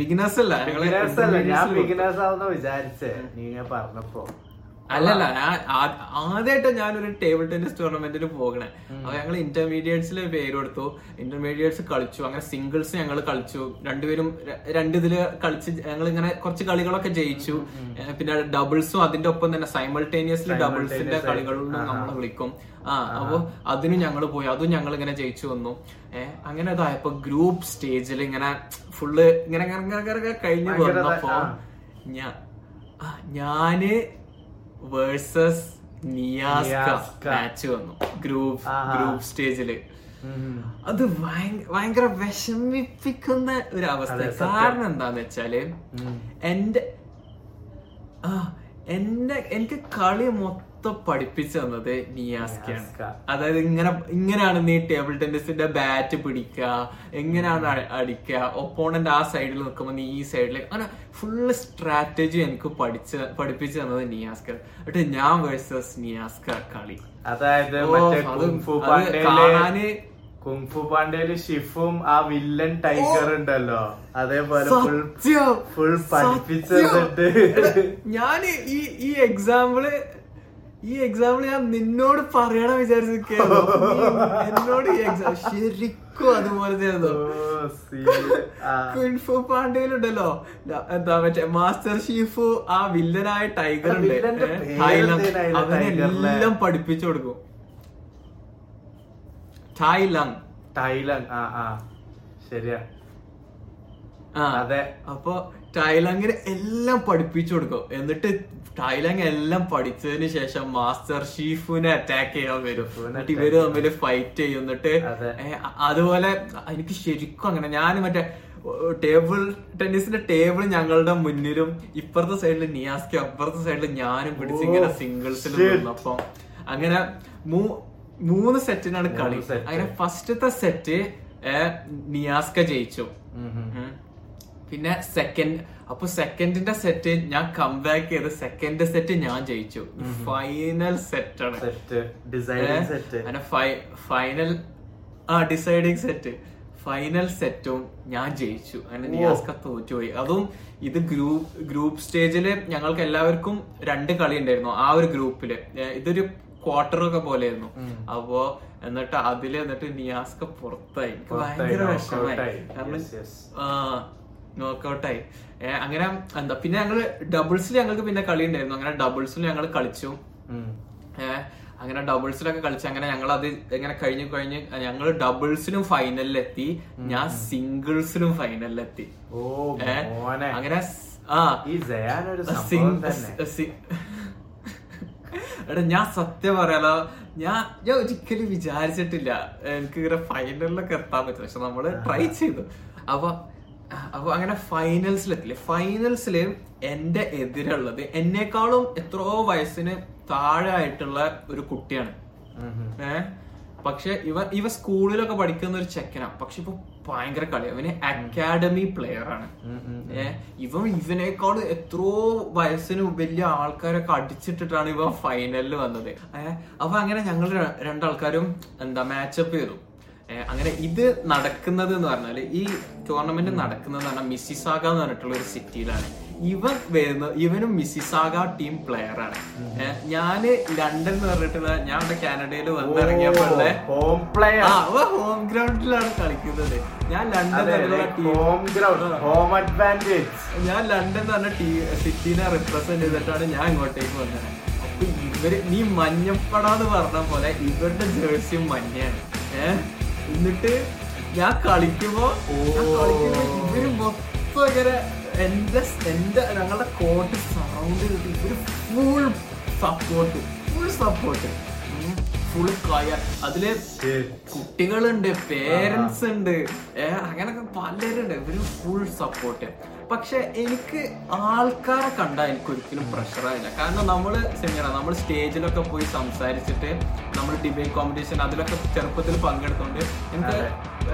ബിഗിനേഴ്സ് അല്ല. ബിഗിനേഴ്സ് ആവുന്ന വിചാരിച്ചേ. നീ പറഞ്ഞപ്പോ. അല്ലല്ല ഞാൻ ആദ്യമായിട്ട് ഞാനൊരു ടേബിൾ ടെന്നീസ് ടൂർണമെന്റിൽ പോകണേ. അപ്പൊ ഞങ്ങൾ ഇന്റർമീഡിയറ്റ്സിൽ പേര് കൊടുത്തു. ഇന്റർമീഡിയറ്റ്സ് കളിച്ചു. അങ്ങനെ സിംഗിൾസ് ഞങ്ങൾ കളിച്ചു. രണ്ടുപേരും രണ്ടിതിൽ കളിച്ച് ഞങ്ങൾ ഇങ്ങനെ കുറച്ച് കളികളൊക്കെ ജയിച്ചു. പിന്നെ ഡബിൾസും അതിന്റെ ഒപ്പം തന്നെ സൈമൾട്ടേനിയസ്ലി ഡബിൾസിന്റെ കളികളിലും നമ്മൾ വിളിക്കും. ആ അപ്പൊ അതിനും ഞങ്ങൾ പോയി. അതും ഞങ്ങൾ ഇങ്ങനെ ജയിച്ചു വന്നു. ഏഹ് അങ്ങനെ ഇതായപ്പോ ഗ്രൂപ്പ് സ്റ്റേജിൽ ഇങ്ങനെ ഫുള്ള് ഇങ്ങനെ കഴിഞ്ഞു വന്നപ്പോ ഞാൻ വേഴ്സസ് നിയാസ്ക. മാച്ച് വന്നു. ഗ്രൂപ്പ് ഗ്രൂപ്പ് സ്റ്റേജിൽ അത് ഭയങ്ക- ഭയങ്കര വിഷമിപ്പിക്കുന്ന ഒരു അവസ്ഥ കാരണം എന്താന്ന് വെച്ചാൽ. എന്റെ എന്റെ എനിക്ക് കളി മൊത്തം പഠിപ്പിച്ചു തന്നത് നിയാസ്കാണ് അതായത് ഇങ്ങനെ ഇങ്ങനെയാണ് നീ ടേബിൾ ടെന്നീസിന്റെ ബാറ്റ് പിടിക്കുക എങ്ങനെയാണ് അടിക്കുക ഒപ്പോണന്റ് ആ സൈഡിൽ നിൽക്കുമ്പോൾ നീ ഈ സൈഡിൽ അങ്ങനെ ഫുള്ള് സ്ട്രാറ്റജി എനിക്ക് പഠിച്ച് പഠിപ്പിച്ചു തന്നത് നിയാസ്കർ എന്നിട്ട് ഞാൻ വേഴ്സസ് നിയാസ്കർ കളി. അതായത് കുംഫു കാണാന് പാണ്ഡേയിൽ ഷിഫും ആ വില്ലൻ ടൈഗർ ഉണ്ടല്ലോ. അതേപോലെ ഫുൾ ഫുൾ പഠിപ്പിച്ചു ഞാൻ ഞാൻ ഈ ഈ എക്സാമ്പിൾ ഈ എക്സാമ്പിൾ ഞാൻ നിന്നോട് പറയണം. നീ എന്നോട് ഈ എക്സാം ശരിക്കും അതുപോലെ. കുൻഫു പാണ്ഡേയിലുണ്ടല്ലോ എന്താ മറ്റേ മാസ്റ്റർ ഷീഫു ആ വില്ലനായ ടൈഗർ ഉണ്ട്? അവനെല്ലാം പഠിപ്പിച്ചു കൊടുക്കും. തായ്ലങ് തായ്ലാങ് ആ ആ. ശരിയാ. ആ. അതെ. അപ്പൊ ടൈലങ്ങിന് എല്ലാം പഠിപ്പിച്ചു കൊടുക്കും. എന്നിട്ട് ടൈലങ് എല്ലാം പഠിച്ചതിന് ശേഷം മാസ്റ്റർ ഷീഫുനെ അറ്റാക്ക് ചെയ്യാൻ വരും. എന്നിട്ട് ഇവർ തമ്മിൽ ഫൈറ്റ് ചെയ്യും. എന്നിട്ട് അതുപോലെ എനിക്ക് ശരിക്കും അങ്ങനെ ഞാൻ മറ്റേ ടേബിൾ ടെന്നീസിന്റെ ടേബിൾ ഞങ്ങളുടെ മുന്നിലും ഇപ്പുറത്തെ സൈഡിൽ നിയാസ്കി അപ്പുറത്തെ സൈഡിൽ ഞാനും പിടിച്ച് ഇങ്ങനെ സിംഗിൾസിൽ. നിന്നപ്പം. അങ്ങനെ മൂന്ന് സെറ്റിനാണ് കളി. അങ്ങനെ ഫസ്റ്റത്തെ സെറ്റ് നിയാസ്ക ജയിച്ചു. പിന്നെ സെക്കൻഡ് അപ്പൊ സെക്കൻഡിന്റെ സെറ്റ് ഞാൻ കംബാക്ക് ചെയ്ത് സെക്കൻഡ് സെറ്റ് ഞാൻ ജയിച്ചു. ഫൈനൽ സെറ്റ് ആണ്. സെറ്റ് സെറ്റ് ഫൈനൽ ആ ഡിസൈഡിങ് സെറ്റ് ഫൈനൽ സെറ്റും ഞാൻ ജയിച്ചു. അങ്ങനെ നിയാസ്ക തോറ്റുപോയി. അതും ഇത് ഗ്രൂപ്പ് ഗ്രൂപ്പ് സ്റ്റേജിൽ ഞങ്ങൾക്ക് എല്ലാവർക്കും രണ്ട് കളി ഉണ്ടായിരുന്നു. ആ ഒരു ഗ്രൂപ്പിൽ ഇതൊരു ക്വാർട്ടർ ഒക്കെ പോലെയായിരുന്നു. അപ്പോ എന്നിട്ട് അതിൽ എന്നിട്ട് നിയാസ്ക പുറത്തായി. ഭയങ്കര വിഷമായി കാരണം നോക്കൗട്ടായി അങ്ങനെ എന്താ പിന്നെ ഞങ്ങൾ ഡബിൾസിൽ ഞങ്ങൾക്ക് പിന്നെ കളി ഉണ്ടായിരുന്നു അങ്ങനെ ഡബിൾസിൽ ഞങ്ങൾ കളിച്ചു. അങ്ങനെ ഡബിൾസിലൊക്കെ കളിച്ച് അങ്ങനെ ഞങ്ങൾ അത് ഇങ്ങനെ കഴിഞ്ഞു കഴിഞ്ഞ് ഞങ്ങൾ ഡബിൾസിലും ഫൈനലിലെത്തി ഞാൻ സിംഗിൾസിലും ഫൈനലിലെത്തി അങ്ങനെ ആ. എടാ ഞാൻ സത്യം പറയാലോ ഞാൻ ഞാൻ ഒരിക്കലും വിചാരിച്ചിട്ടില്ല എനിക്ക് ഇങ്ങനെ ഫൈനലിലൊക്കെ എത്താൻ പറ്റും. പക്ഷെ നമ്മൾ ട്രൈ ചെയ്തു. അപ്പൊ അപ്പൊ അങ്ങനെ ഫൈനൽസിലെത്തില്ലേ ഫൈനൽസിൽ എന്റെ എതിരുള്ളത് എന്നെക്കാളും എത്രയോ വയസ്സിന് താഴെ ആയിട്ടുള്ള ഒരു കുട്ടിയാണ്. ഏഹ് പക്ഷെ ഇവ ഇവ സ്കൂളിലൊക്കെ പഠിക്കുന്ന ഒരു ചെക്കനാ. പക്ഷെ ഇപ്പൊ ഭയങ്കര കളി അവന് അക്കാഡമി പ്ലെയർ ആണ് ഏഹ് ഇവൻ ഇവനേക്കാൾ എത്രയോ വയസ്സിന് വലിയ ആൾക്കാരൊക്കെ അടിച്ചിട്ടിട്ടാണ് ഇവ ഫൈനലിൽ വന്നത്. ഏഹ് അപ്പൊ അങ്ങനെ ഞങ്ങൾ രണ്ടാൾക്കാരും എന്താ മാച്ചപ്പ് ചെയ്തു. അങ്ങനെ ഇത് നടക്കുന്നത് എന്ന് പറഞ്ഞാൽ ഈ ടൂർണമെന്റ് നടക്കുന്നത് എന്ന് പറഞ്ഞാൽ മിസ്സിസാഗ എന്ന് പറഞ്ഞിട്ടുള്ള ഒരു സിറ്റിയിലാണ്. ഇവൻ വരുന്ന ഇവനും മിസ്സിസാഗ ടീം പ്ലെയർ ആണ്. ഞാൻ ലണ്ടൻ എന്ന് പറഞ്ഞിട്ടുള്ള ഞാൻ ഇവിടെ കാനഡയിൽ വന്നിറങ്ങിയപ്പോഴേ ഹോം പ്ലെയർ ഹോം ഗ്രൗണ്ടിലാണ് കളിക്കുന്നത്. ഞാൻ London home ground home advantage ഞാൻ ലണ്ടൻ എന്ന് പറഞ്ഞ ടീ സിറ്റിനെ റിപ്രസെന്റ് ചെയ്തിട്ടാണ് ഞാൻ ഇങ്ങോട്ടേക്ക് വന്നത്. അപ്പൊ ഇവർ നീ മഞ്ഞപ്പടാന്ന് പറഞ്ഞ പോലെ ഇവരുടെ ജേഴ്സിയും മഞ്ഞയാണ്. ഏഹ് എന്നിട്ട് ഞാൻ കളിക്കുമ്പോ ഇവർ മൊത്തം ഇങ്ങനെ എന്റെ എന്റെ ഞങ്ങളുടെ കോട്ട് സൗണ്ട് ചെയ്തിട്ട് ഇവർ full support full support full കായ അതിൽ കുട്ടികളുണ്ട് പേരൻസ് ഉണ്ട്. അങ്ങനൊക്കെ പലരുണ്ട്. ഇവർ ഫുൾ സപ്പോർട്ട് പക്ഷെ എനിക്ക് ആൾക്കാരെ കണ്ടാൽ എനിക്ക് ഒരിക്കലും പ്രഷറായില്ല കാരണം നമ്മൾ സെമിനാർ നമ്മൾ സ്റ്റേജിലൊക്കെ പോയി സംസാരിച്ചിട്ട് നമ്മൾ ഡിബേറ്റ് കോമ്പറ്റീഷൻ അതിലൊക്കെ ചെറുപ്പത്തിൽ പങ്കെടുത്തുകൊണ്ട് എനിക്ക്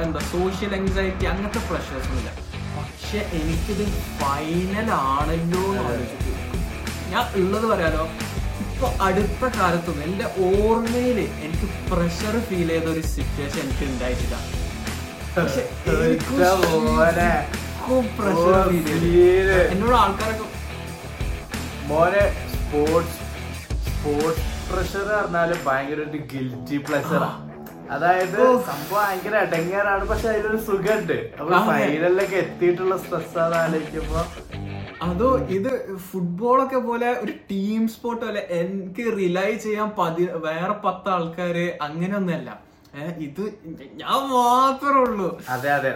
എന്താ സോഷ്യൽ ആങ്സൈറ്റി അങ്ങനത്തെ പ്രഷേഴ്സൊന്നുമില്ല പക്ഷെ എനിക്കിത് ഫൈനൽ ആണല്ലോ എന്ന് ആലോചിച്ചു ഞാൻ ഉള്ളത് പറയാലോ ഇപ്പൊ അടുത്ത കാലത്തും എന്റെ ഓർമ്മയിൽ എനിക്ക് പ്രഷർ ഫീൽ ചെയ്ത ഒരു സിറ്റുവേഷൻ എനിക്ക് ഉണ്ടായിട്ടില്ല. പക്ഷെ ശരിക്കും പ്രഷർ എന്നോട് ആൾക്കാരൊക്കെ മോനെ സ്പോർട്സ് സ്പോർട്സ് പ്രഷർ പറഞ്ഞാൽ ഭയങ്കര ഒരു ഗിൽറ്റി പ്ലഷറാ അതായത് സംഭവം ഭയങ്കര അടങ്ങാറാണ് പക്ഷെ അതിലൊരു സുഖമുണ്ട്. അപ്പൊ. ഫൈനലിലൊക്കെ എത്തിയിട്ടുള്ള സ്ട്രെസ് ആണ് ആലോചിക്കുമ്പോ. അതോ ഇത് ഫുട്ബോളൊക്കെ പോലെ ഒരു ടീം സ്പോർട്ട് പോലെ എനിക്ക് റിലൈ ചെയ്യാൻ പതി വേറെ പത്ത് ആൾക്കാര് അങ്ങനെയൊന്നല്ല ഇത് ഞാൻ മാത്രമേ ഉള്ളൂ. അതെ അതെ.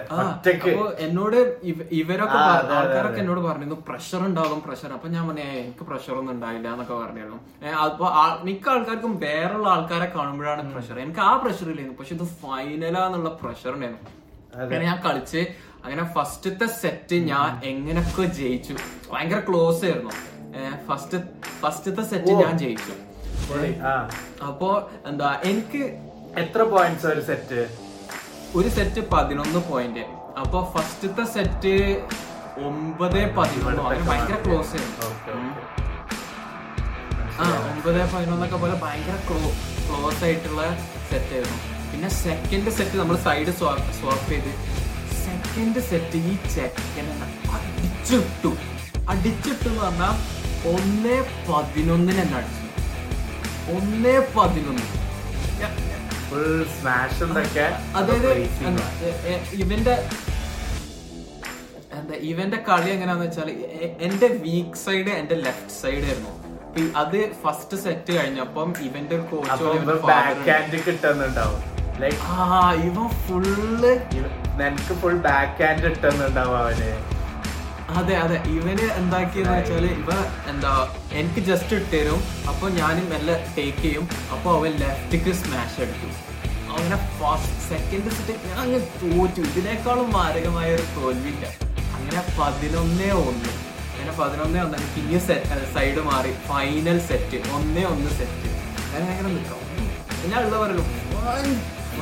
അപ്പൊ എന്നോട് ഇവരൊക്കെ ആൾക്കാരൊക്കെ. എന്നോട് പറഞ്ഞിരുന്നു പ്രഷർ ഉണ്ടാകും പ്രഷർ അപ്പൊ ഞാൻ പറഞ്ഞേ എനിക്ക് പ്രഷർ ഒന്നും ഉണ്ടായില്ല എന്നൊക്കെ പറഞ്ഞിരുന്നു. അപ്പൊ മിക്ക ആൾക്കാർക്കും വേറെയുള്ള ആൾക്കാരെ കാണുമ്പോഴാണ് പ്രഷർ എനിക്ക് ആ പ്രഷർ ഇല്ലായിരുന്നു. പക്ഷെ ഇത് ഫൈനലാന്നുള്ള പ്രഷർ ഉണ്ടായിരുന്നു. അങ്ങനെ ഞാൻ കളിച്ച് അങ്ങനെ ഫസ്റ്റത്തെ സെറ്റ് ഞാൻ എങ്ങനെയൊക്കെ ജയിച്ചു. ഭയങ്കര ക്ലോസ് ആയിരുന്നു. ഫസ്റ്റ് ഫസ്റ്റത്തെ സെറ്റ് ഞാൻ ജയിച്ചു. അപ്പോ എന്താ എനിക്ക് എത്ര പോയിന്റ്സ് ഒരു സെറ്റ് ഒരു സെറ്റ് പതിനൊന്ന് പോയിന്റ് അപ്പൊ ഫസ്റ്റത്തെ സെറ്റ് ഒമ്പത് പതിനൊന്ന്. ഭയങ്കര ക്ലോസ് ആയിരുന്നു. ആ ഒമ്പത് പതിനൊന്നൊക്കെ പോലെ ഭയങ്കര ക്ലോസ് ആയിട്ടുള്ള സെറ്റ് ആയിരുന്നു. പിന്നെ സെക്കൻഡ് സെറ്റ് നമ്മൾ സൈഡ് സ്വാപ്പ് ചെയ്ത് സെക്കൻഡ് സെറ്റ് ഈ ചെക്കൻ അടിച്ചിട്ടു. അടിച്ചിട്ടു എന്ന് പറഞ്ഞാൽ ഒന്നേ പതിനൊന്നിന് എന്നെ അടിച്ചു. ഒന്നേ പതിനൊന്ന്. ഫുൾ സ്മാഷ് എന്തൊക്കെ അതായത് ഇവന്റെ എന്താ ഇവന്റെ കളി എങ്ങനെയാന്ന് വെച്ചാൽ എന്റെ വീക്ക് സൈഡ് എന്റെ ലെഫ്റ്റ് സൈഡ് ആയിരുന്നു. അത് ഫസ്റ്റ് സെറ്റ് കഴിഞ്ഞപ്പം ഇവന്റെ കോച്ച് കിട്ടുന്നുണ്ടാവും. ഇവൻ ഫുള്ള് നിനക്ക് ഫുൾ ബാക്ക് ഹാൻഡ് കിട്ടുന്നുണ്ടാവും അവന്. അതെ അതെ. ഇവന് എന്താക്കിയെന്ന് വെച്ചാൽ ഇവ എന്താ എനിക്ക് ജസ്റ്റ് ഇട്ടുതരും അപ്പോൾ ഞാനും മെല്ലെ ടേക്ക് ചെയ്യും. അപ്പോൾ അവൻ ലെഫ്റ്റിക്ക് സ്മാഷ് അടിക്കും. അങ്ങനെ ഫസ്റ്റ് സെക്കൻഡ് സെറ്റ് ഞാൻ അങ്ങ് തോറ്റു. ഇതിനേക്കാളും മാരകമായ ഒരു തോൽവില്ല അങ്ങനെ പതിനൊന്നേ ഒന്ന്. അങ്ങനെ പതിനൊന്നേ ഒന്ന്. പിന്നെ സെറ്റ് സൈഡ് മാറി. ഫൈനൽ സെറ്റ് ഒന്നേ ഒന്ന് സെറ്റ് അങ്ങനെ അങ്ങനെ നിൽക്കാം. പിന്നെ ഉള്ള പറയുള്ളൂ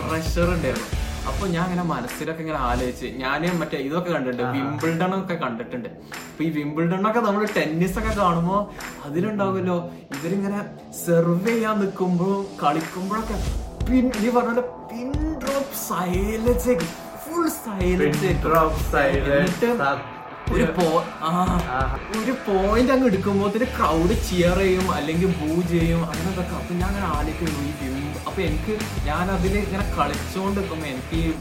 പ്രഷർ ഉണ്ടായിരുന്നു. അപ്പൊ ഞാൻ ഇങ്ങനെ മനസ്സിലൊക്കെ ഇങ്ങനെ ആലോചിച്ച് ഞാൻ മറ്റേ ഇതൊക്കെ കണ്ടിട്ടുണ്ട് വിംബിൾഡൺ ഒക്കെ കണ്ടിട്ടുണ്ട്. അപ്പൊ ഈ വിംബിൾഡൺ ഒക്കെ നമ്മൾ ടെന്നീസ് ഒക്കെ കാണുമ്പോ അതിലുണ്ടാവുമല്ലോ ഇവരിങ്ങനെ സെർവ് ചെയ്യാൻ നിൽക്കുമ്പോ കളിക്കുമ്പോഴൊക്കെ പിൻ ഈ പറഞ്ഞ pin drop silence full silence drop silence. ഒരു. ഒരു പോയിന്റ് അങ്ങ് എടുക്കുമ്പോൾ ക്രൗഡ് ചിയർ ചെയ്യും അല്ലെങ്കിൽ ബൂ ചെയ്യും അങ്ങനെ ഇതൊക്കെ. അപ്പൊ ഞാൻ അങ്ങനെ ആലോചിക്കുന്നു ഈ വിം- അപ്പൊ എനിക്ക് ഞാൻ അതിൽ ഇങ്ങനെ കളിച്ചോണ്ട് നിൽക്കുമ്പോ എനിക്ക് ഈ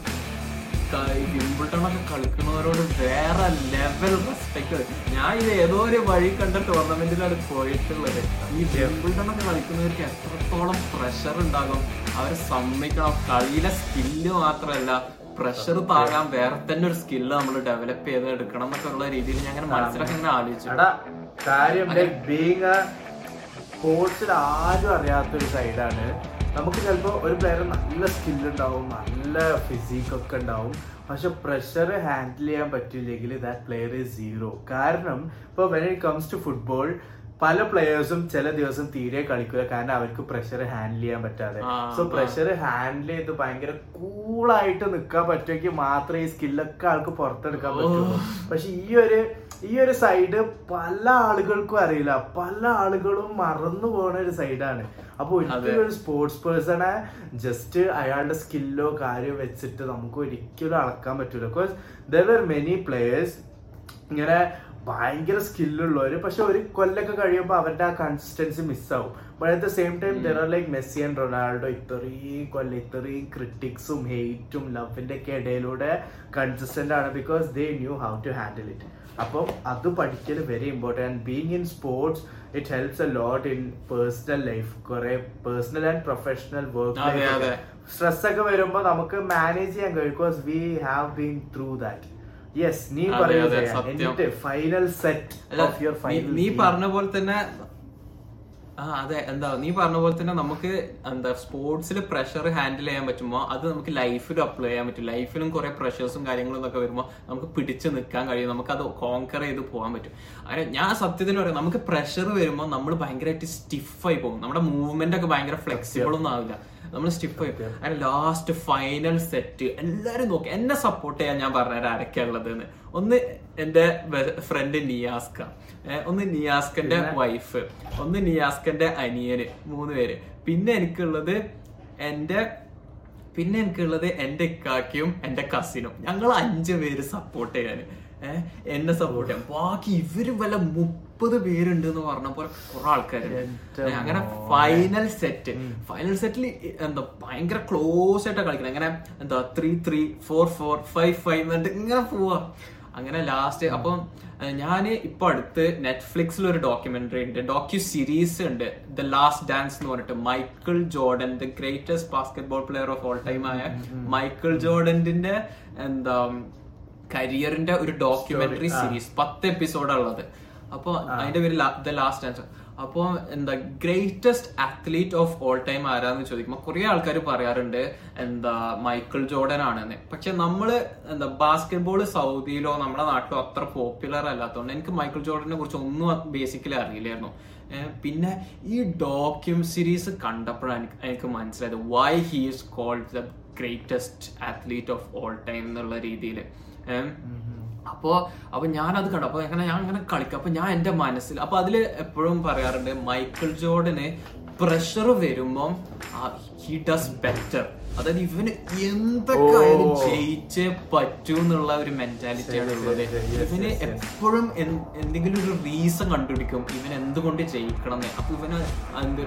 ക- ഈ വിംബിൾട്ടൺ കളിക്കുന്നവരോട് വേറെ ലെവൽ റെസ്പെക്ട് ഞാൻ ഇത് ഏതോ ഒരു വഴി കണ്ട ടൂർണമെന്റിലാണ് പോയിട്ടുള്ളത്. ഈ വിംബിൾട്ടണൊക്കെ കളിക്കുന്നവർക്ക് എത്രത്തോളം പ്രഷർ ഉണ്ടാകും അവരെ സമ്മിക്കണം കളിയിലെ സ്കില്ല് മാത്രമല്ല പ്രഷർ താങ്ങാൻ വേറെ തന്നെ ഒരു സ്കില്ല് നമ്മൾ ഡെവലപ്പ് ചെയ്ത് എടുക്കണം എന്നൊക്കെ ഉള്ള രീതിയിൽ ഞാൻ അങ്ങനെ മനസ്സിലൊക്കെ ഇങ്ങനെ ആലോചിച്ചു. കാര്യം ബീങ് സ്പോർട്സിൽ ആരും അറിയാത്തൊരു സൈഡാണ് നമുക്ക് ചിലപ്പോൾ ഒരു പ്ലെയർ നല്ല സ്കില്ലുണ്ടാവും നല്ല ഫിസിക്കൊക്കെ ഉണ്ടാവും പക്ഷെ പ്രഷർ ഹാൻഡിൽ ചെയ്യാൻ പറ്റില്ലെങ്കിൽ ദാറ്റ് പ്ലെയർ ഈസ് സീറോ കാരണം ഇപ്പോൾ when it comes to football പല പ്ലെയേഴ്സും ചില ദിവസം തീരെ കളിക്കുക കാരണം അവർക്ക് പ്രഷർ ഹാൻഡിൽ ചെയ്യാൻ പറ്റാതെ. സോ പ്രഷർ ഹാൻഡിൽ ചെയ്ത് ഭയങ്കര കൂളായിട്ട് നിൽക്കാൻ പറ്റുമെങ്കിൽ മാത്രമേ ഈ സ്കില്ലൊക്കെ ആൾക്ക് പുറത്തെടുക്കാൻ പറ്റുള്ളൂ. പക്ഷെ ഈ ഒരു ഈ ഒരു സൈഡ് പല ആളുകൾക്കും അറിയില്ല. പല ആളുകളും മറന്നു പോണ ഒരു സൈഡാണ് അപ്പൊ ഒരിക്കലും ഒരു സ്പോർട്സ് പേഴ്സണെ ജസ്റ്റ് അയാളുടെ സ്കില്ലോ കാര്യം വെച്ചിട്ട് നമുക്ക് ഒരിക്കലും അളക്കാൻ പറ്റൂല. ബിക്കോസ് ദർ മെനി പ്ലേയേഴ്സ് ഇങ്ങനെ ഭയങ്കര സ്കില്ലുള്ളവർ പക്ഷെ ഒരു കൊല്ലൊക്കെ കഴിയുമ്പോൾ അവരുടെ ആ consistency മിസ്സാവും but at the same time there are like Messi and Ronaldo ഇത്രയും കൊല്ലം ഇത്രയും ക്രിട്ടിക്സും ഹെയ്റ്റും ലവിന്റെ ഒക്കെ ഇടയിലൂടെ കൺസിസ്റ്റന്റ് ആണ് because they knew how to handle it അപ്പം അത് പഠിക്കൽ very important being in sports it helps a lot in personal life കുറെ personal and professional. Work stress ഒക്കെ വരുമ്പോൾ നമുക്ക് മാനേജ് ചെയ്യാൻ കഴിയും because we have been through that yes നീ പറയുന്നത് ഫൈനൽ സെറ്റ് നീ പറഞ്ഞ പോലെ തന്നെ ആ അതെ. എന്താ നീ പറഞ്ഞ പോലെ തന്നെ നമുക്ക് എന്താ സ്പോർട്സിൽ പ്രഷർ ഹാൻഡിൽ ചെയ്യാൻ പറ്റുമ്പോൾ അത് നമുക്ക് ലൈഫിലും അപ്ലൈ ചെയ്യാൻ പറ്റും. ലൈഫിലും കുറെ പ്രഷേഴ്സും കാര്യങ്ങളും ഒക്കെ വരുമ്പോൾ നമുക്ക് പിടിച്ചു നിൽക്കാൻ കഴിയും. നമുക്ക് അത് കോങ്കർ ചെയ്ത് പോകാൻ പറ്റും. അങ്ങനെ ഞാൻ സത്യത്തിൽ പറയാം നമുക്ക് പ്രഷർ വരുമ്പോൾ നമ്മൾ ഭയങ്കരമായിട്ട് സ്റ്റിഫായി പോകും. നമ്മുടെ മൂവ്മെന്റ് ഒക്കെ ഭയങ്കര ഫ്ലെക്സിബിൾ ഒന്നും ആവില്ല. നമ്മൾ സ്റ്റിഫ് ആയി അങ്ങനെ ലാസ്റ്റ് ഫൈനൽ സെറ്റ് എല്ലാരും നോക്കി. എന്നെ സപ്പോർട്ട് ചെയ്യാൻ ഞാൻ പറഞ്ഞുതരാം ആരൊക്കെയാ ഉള്ളതെന്ന്. ഒന്ന് എന്റെ ഫ്രണ്ട് നിയാസ്ക. ഒന്ന് നിയാസ്കന്റെ വൈഫ് ഒന്ന് നിയാസ്കന്റെ അനിയന്. മൂന്ന് പേര്. പിന്നെ എനിക്കുള്ളത് എന്റെ പിന്നെ എനിക്കുള്ളത് എന്റെ ഇക്കാക്കിയും എന്റെ കസിനും ഞങ്ങൾ അഞ്ചു പേര് സപ്പോർട്ട് ചെയ്യാന് ഏഹ് എന്നെ സപ്പോർട്ട് ചെയ്യാം ബാക്കി ഇവർ വല്ല മുപ്പത് പേരുണ്ട് എന്ന് പറഞ്ഞപ്പോൾ കുറെ ആൾക്കാരുണ്ട്. അങ്ങനെ ഫൈനൽ സെറ്റ് ഫൈനൽ സെറ്റിൽ എന്താ ഭയങ്കര ക്ലോസ് ആയിട്ടാണ് കളിക്കുന്നത് അങ്ങനെ എന്താ three three four four five five എന്നിട്ട് ഇങ്ങനെ പോവാ. അങ്ങനെ ലാസ്റ്റ് അപ്പം ഞാൻ ഇപ്പൊ അടുത്ത് നെറ്റ്ഫ്ലിക്സിൽ ഒരു ഡോക്യുമെന്ററി ഉണ്ട് ഡോക്യു സീരീസ് ഉണ്ട്. ദ ലാസ്റ്റ് ഡാൻസ് എന്ന് പറഞ്ഞിട്ട് Michael Jordan the greatest basketball player of all time ആയ മൈക്കിൾ ജോർഡന്റെ എന്താ കരിയറിന്റെ ഒരു ഡോക്യുമെന്ററി സീരീസ് പത്ത് എപ്പിസോഡാ ഉള്ളത്. അപ്പൊ അതിന്റെ പേര് ദ ലാസ്റ്റ് ഡാൻസ് അപ്പൊ എന്താ greatest athlete of all time ആരാന്ന് ചോദിക്കുമ്പോൾ കുറേ ആൾക്കാർ പറയാറുണ്ട് എന്താ മൈക്കിൾ ജോർഡൻ ആണെന്ന്. പക്ഷെ നമ്മൾ എന്താ ബാസ്കറ്റ്ബോൾ സൗദിയിലോ നമ്മുടെ നാട്ടിലോ അത്ര പോപ്പുലർ അല്ലാത്തതുകൊണ്ട് എനിക്ക് മൈക്കിൾ ജോർഡനെ കുറിച്ച് ഒന്നും ബേസിക്കലി അറിയില്ലായിരുന്നു. പിന്നെ ഈ ഡോക്യൂം സീരീസ് കണ്ടപ്പോഴാണ് എനിക്ക് മനസ്സിലായത് why he is called the greatest athlete of all time എന്നുള്ള രീതിയിൽ അപ്പോ അപ്പൊ ഞാൻ അത് കണ്ടു. അപ്പൊ അങ്ങനെ ഞാൻ അങ്ങനെ കളിക്കും. അപ്പൊ ഞാൻ എന്റെ മനസ്സിൽ അപ്പൊ അതിൽ എപ്പോഴും പറയാറുണ്ട് മൈക്കിൾ ജോർഡന് പ്രഷർ വരുമ്പം ഹി ഡസ് ബെറ്റർ അതായത് ഇവന് എന്തൊക്കെ ആയാലും. ജയിച്ചേ പറ്റൂ എന്നുള്ള ഒരു മെന്റാലിറ്റിയാണ് ആണ് ഉള്ളത്. ഇവന്. എപ്പോഴും എന്തെങ്കിലും ഒരു റീസൺ കണ്ടുപിടിക്കും. ഇവൻ എന്തുകൊണ്ട് ജയിക്കണം എന്ന് അപ്പൊ ഇവന്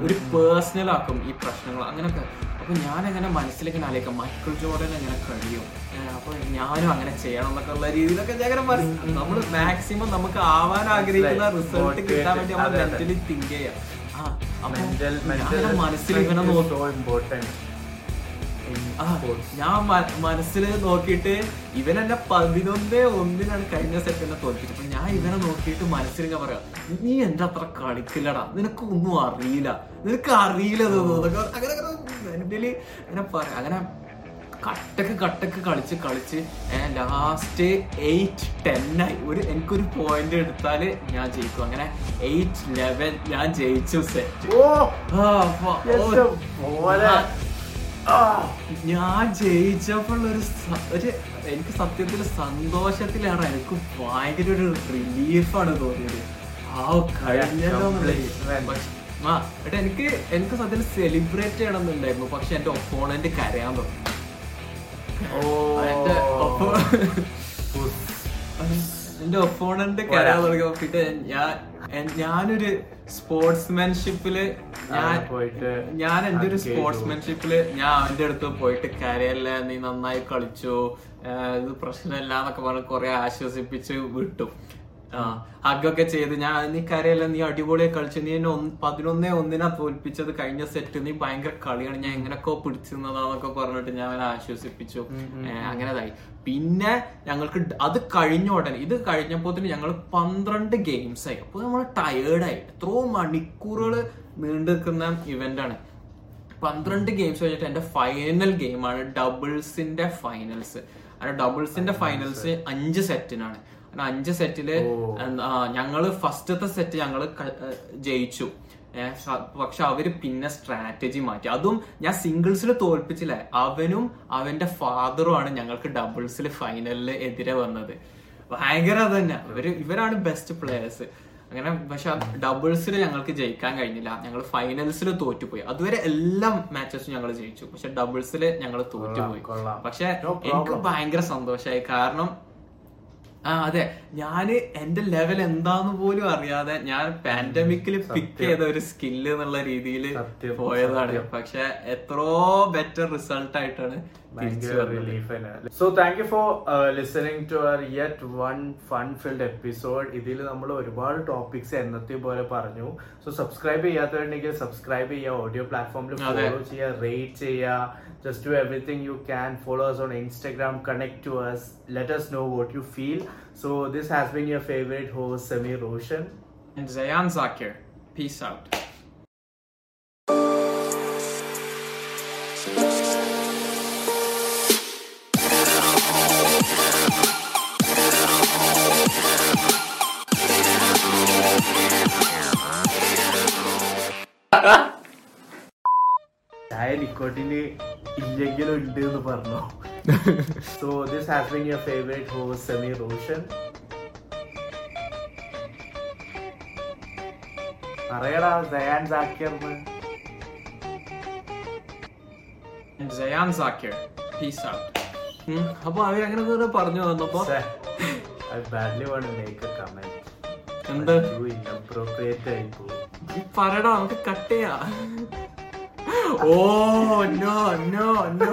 ഒരു പേഴ്സണൽ ആക്കും ഈ പ്രശ്നങ്ങൾ. അങ്ങനെയൊക്കെ അപ്പൊ ഞാനങ്ങനെ മനസ്സിലിങ്ങനെ മനസ്സിലേക്ക് ആലോചിക്കാം മൈക്കിൾ ജോർഡൻ എങ്ങനെ കഴിയും അപ്പോൾ അപ്പൊ ഞാനും അങ്ങനെ ചെയ്യണം എന്നൊക്കെ ഉള്ള രീതിയിലൊക്കെ ഞാൻ പറയും. നമ്മൾ മാക്സിമം നമുക്ക് ആവാൻ ആഗ്രഹിക്കുന്ന റിസൾട്ട് കിട്ടാൻ വേണ്ടി നമ്മൾ. മെന്റലി തിങ്ക് ചെയ്യാം. ആ മെന്റൽ മനസ്സിൽ ഇങ്ങനെ നോക്കി. ഇമ്പോർട്ടന്റ് ഞാൻ മനസ്സിൽ നോക്കിയിട്ട് ഇവനെന്നെ പതിനൊന്നേ ഒന്നിനാണ് കഴിഞ്ഞ സെറ്റ് എന്നെ തോൽപ്പിച്ചത്. അപ്പൊ ഞാൻ ഇവനെ നോക്കിയിട്ട് മനസ്സിലിങ്ങനെ പറയാം നീ എന്റെ അത്ര കളിക്കില്ലടാ? നിനക്ക് ഒന്നും അറിയില്ല. നിനക്ക് അറിയില്ല എന്നൊക്കെ അങ്ങനെ അങ്ങനെ പറയാം. അങ്ങനെ കട്ടക്ക് കട്ടക്ക് കളിച്ച് കളിച്ച് ലാസ്റ്റ് എയ്റ്റ് ടെന്നായി ആയി. ഒരു എനിക്കൊരു പോയിന്റ് എടുത്താൽ ഞാൻ ജയിക്കും. അങ്ങനെ എയ്റ്റ് ലെവൻ ഞാൻ ജയിച്ചു സെറ്റ് ഓ! ഞാൻ ജയിച്ചപ്പോൾ ഒരു എനിക്ക് സത്യത്തിൽ സന്തോഷത്തിലാണ്. എനിക്ക് ഭയങ്കര ഒരു റിലീഫാണ് തോന്നിയത്. ആ കഴിഞ്ഞല്ലോ. പക്ഷെ- ആ ഏട്ടാ എനിക്ക് എനിക്ക് സത്യത്തിൽ സെലിബ്രേറ്റ് ചെയ്യണം എന്നുണ്ടായിരുന്നു പക്ഷെ എന്റെ ഒപ്പോണന്റ് കരയാൻ തുടങ്ങി. ഓ. എന്റെ എന്റെ ഒപ്പോണന്റ് കരയാൻ തുടങ്ങിയപ്പോ പിന്നെ ഞാൻ ഞാനൊരു സ്പോർട്സ്മാൻഷിപ്പിൽ ഞാൻ പോയിട്ട് ഞാൻ എന്റെ ഒരു സ്പോർട്സ്മാൻഷിപ്പിൽ ഞാൻ അവന്റെ അടുത്ത് പോയിട്ട് കരയല്ല നീ നന്നായി കളിച്ചു ഇത് പ്രശ്നമില്ല എന്നൊക്കെ പറഞ്ഞ് കുറെ ആശ്വസിപ്പിച്ച് വിട്ടു. ആ ഹഗ്ഗൊക്കെ ചെയ്ത് ഞാൻ നീ കരയല്ല നീ അടിപൊളിയായി കളിച്ചു നീ എന്നെ പതിനൊന്നേ ഒന്നിനാ തോൽപ്പിച്ചത് കഴിഞ്ഞ സെറ്റ് നീ ഭയങ്കര കളിയാണ് ഞാൻ എങ്ങനെയൊക്കെ പിടിച്ചിരുന്നതാന്നൊക്കെ പറഞ്ഞിട്ട് ഞാൻ അവനെ ആശ്വസിപ്പിച്ചു. അങ്ങനെതായി. പിന്നെ ഞങ്ങൾക്ക് അത് കഴിഞ്ഞ ഉടനെ ഇത് കഴിഞ്ഞപ്പോ ഞങ്ങൾ പന്ത്രണ്ട് ഗെയിംസ് ആയി. അപ്പൊ നമ്മൾ ടയേർഡായി എത്രയോ മണിക്കൂറുകൾ നീണ്ടു നിൽക്കുന്ന ഇവന്റ് ആണ്. പന്ത്രണ്ട് ഗെയിംസ് വെച്ചിട്ട് എന്റെ ഫൈനൽ ഗെയിമാണ് ഡബിൾസിന്റെ ഫൈനൽസ് അങ്ങനെ ഡബിൾസിന്റെ ഫൈനൽസ് അഞ്ച് സെറ്റിനാണ് അഞ്ച് സെറ്റിൽ ഞങ്ങൾ ഫസ്റ്റത്തെ സെറ്റ് ഞങ്ങൾ ജയിച്ചു. പക്ഷെ അവർ പിന്നെ സ്ട്രാറ്റജി മാറ്റി. അതും ഞാൻ സിംഗിൾസിൽ തോൽപ്പിച്ചില്ല. അവനും അവന്റെ ഫാദറും ആണ് ഞങ്ങൾക്ക് ഡബിൾസിൽ ഫൈനലിൽ എതിരെ വന്നത്. ഭയങ്കര അത് തന്നെ ഇവർ ഇവരാണ് ബെസ്റ്റ് പ്ലേയേഴ്സ് അങ്ങനെ പക്ഷെ ഡബിൾസിൽ ഞങ്ങൾക്ക് ജയിക്കാൻ കഴിഞ്ഞില്ല. ഞങ്ങൾ ഫൈനൽസിൽ തോറ്റുപോയി. അതുവരെ എല്ലാ മാച്ചസും ഞങ്ങൾ ജയിച്ചു. പക്ഷെ ഡബിൾസിൽ ഞങ്ങൾ തോറ്റുപോയി. പക്ഷെ എനിക്ക് ഭയങ്കര സന്തോഷമായി കാരണം ആ അതെ ഞാൻ എന്റെ ലെവൽ എന്താന്ന് പോലും അറിയാതെ ഞാൻ പാൻഡമിക്കിൽ പിക്ക് ചെയ്ത ഒരു സ്കില്ല് എന്നുള്ള രീതിയിൽ പോയതാണ്. പക്ഷെ എത്രോ ബെറ്റർ റിസൾട്ട് ആയിട്ടാണ് ഭയങ്കര വന്നത് റിലീഫ് തന്നെ so thank you for listening to our yet one fun filled episode ഇതിൽ നമ്മൾ ഒരുപാട് ടോപ്പിക്സ് എന്നത്തെ പോലെ പറഞ്ഞു സോ സബ്സ്ക്രൈബ് ചെയ്യാത്തവരുണ്ടെങ്കിൽ സബ്സ്ക്രൈബ് ചെയ്യുക ഓഡിയോ പ്ലാറ്റ്ഫോമിൽ അതെ. ഫോളോ ചെയ്യുക റേറ്റ് ചെയ്യുക just do everything you can follow us on Instagram, connect to us, let us know what you feel. So this has been your favorite host, Samir Roshan. And Zayan Zakir. Peace out. ചായ നിക്കോട്ടിന് ഇല്ലെങ്കിലും ഉണ്ട് എന്ന് പറഞ്ഞു. So this has been your favourite host Sameer Roshan പറയടാ ദയാൻ സാക്കിയർന്ന് And Zayan peace out അപ്പൊ അവരങ്ങനെ പറഞ്ഞു വന്നപ്പോ എന്താ badly want to make a comment. എന്ത്? Too inappropriate ആയി പോയി. ഈ പറയടാ നമുക്ക് കട്ട് ചെയ്യാം. Oh no no no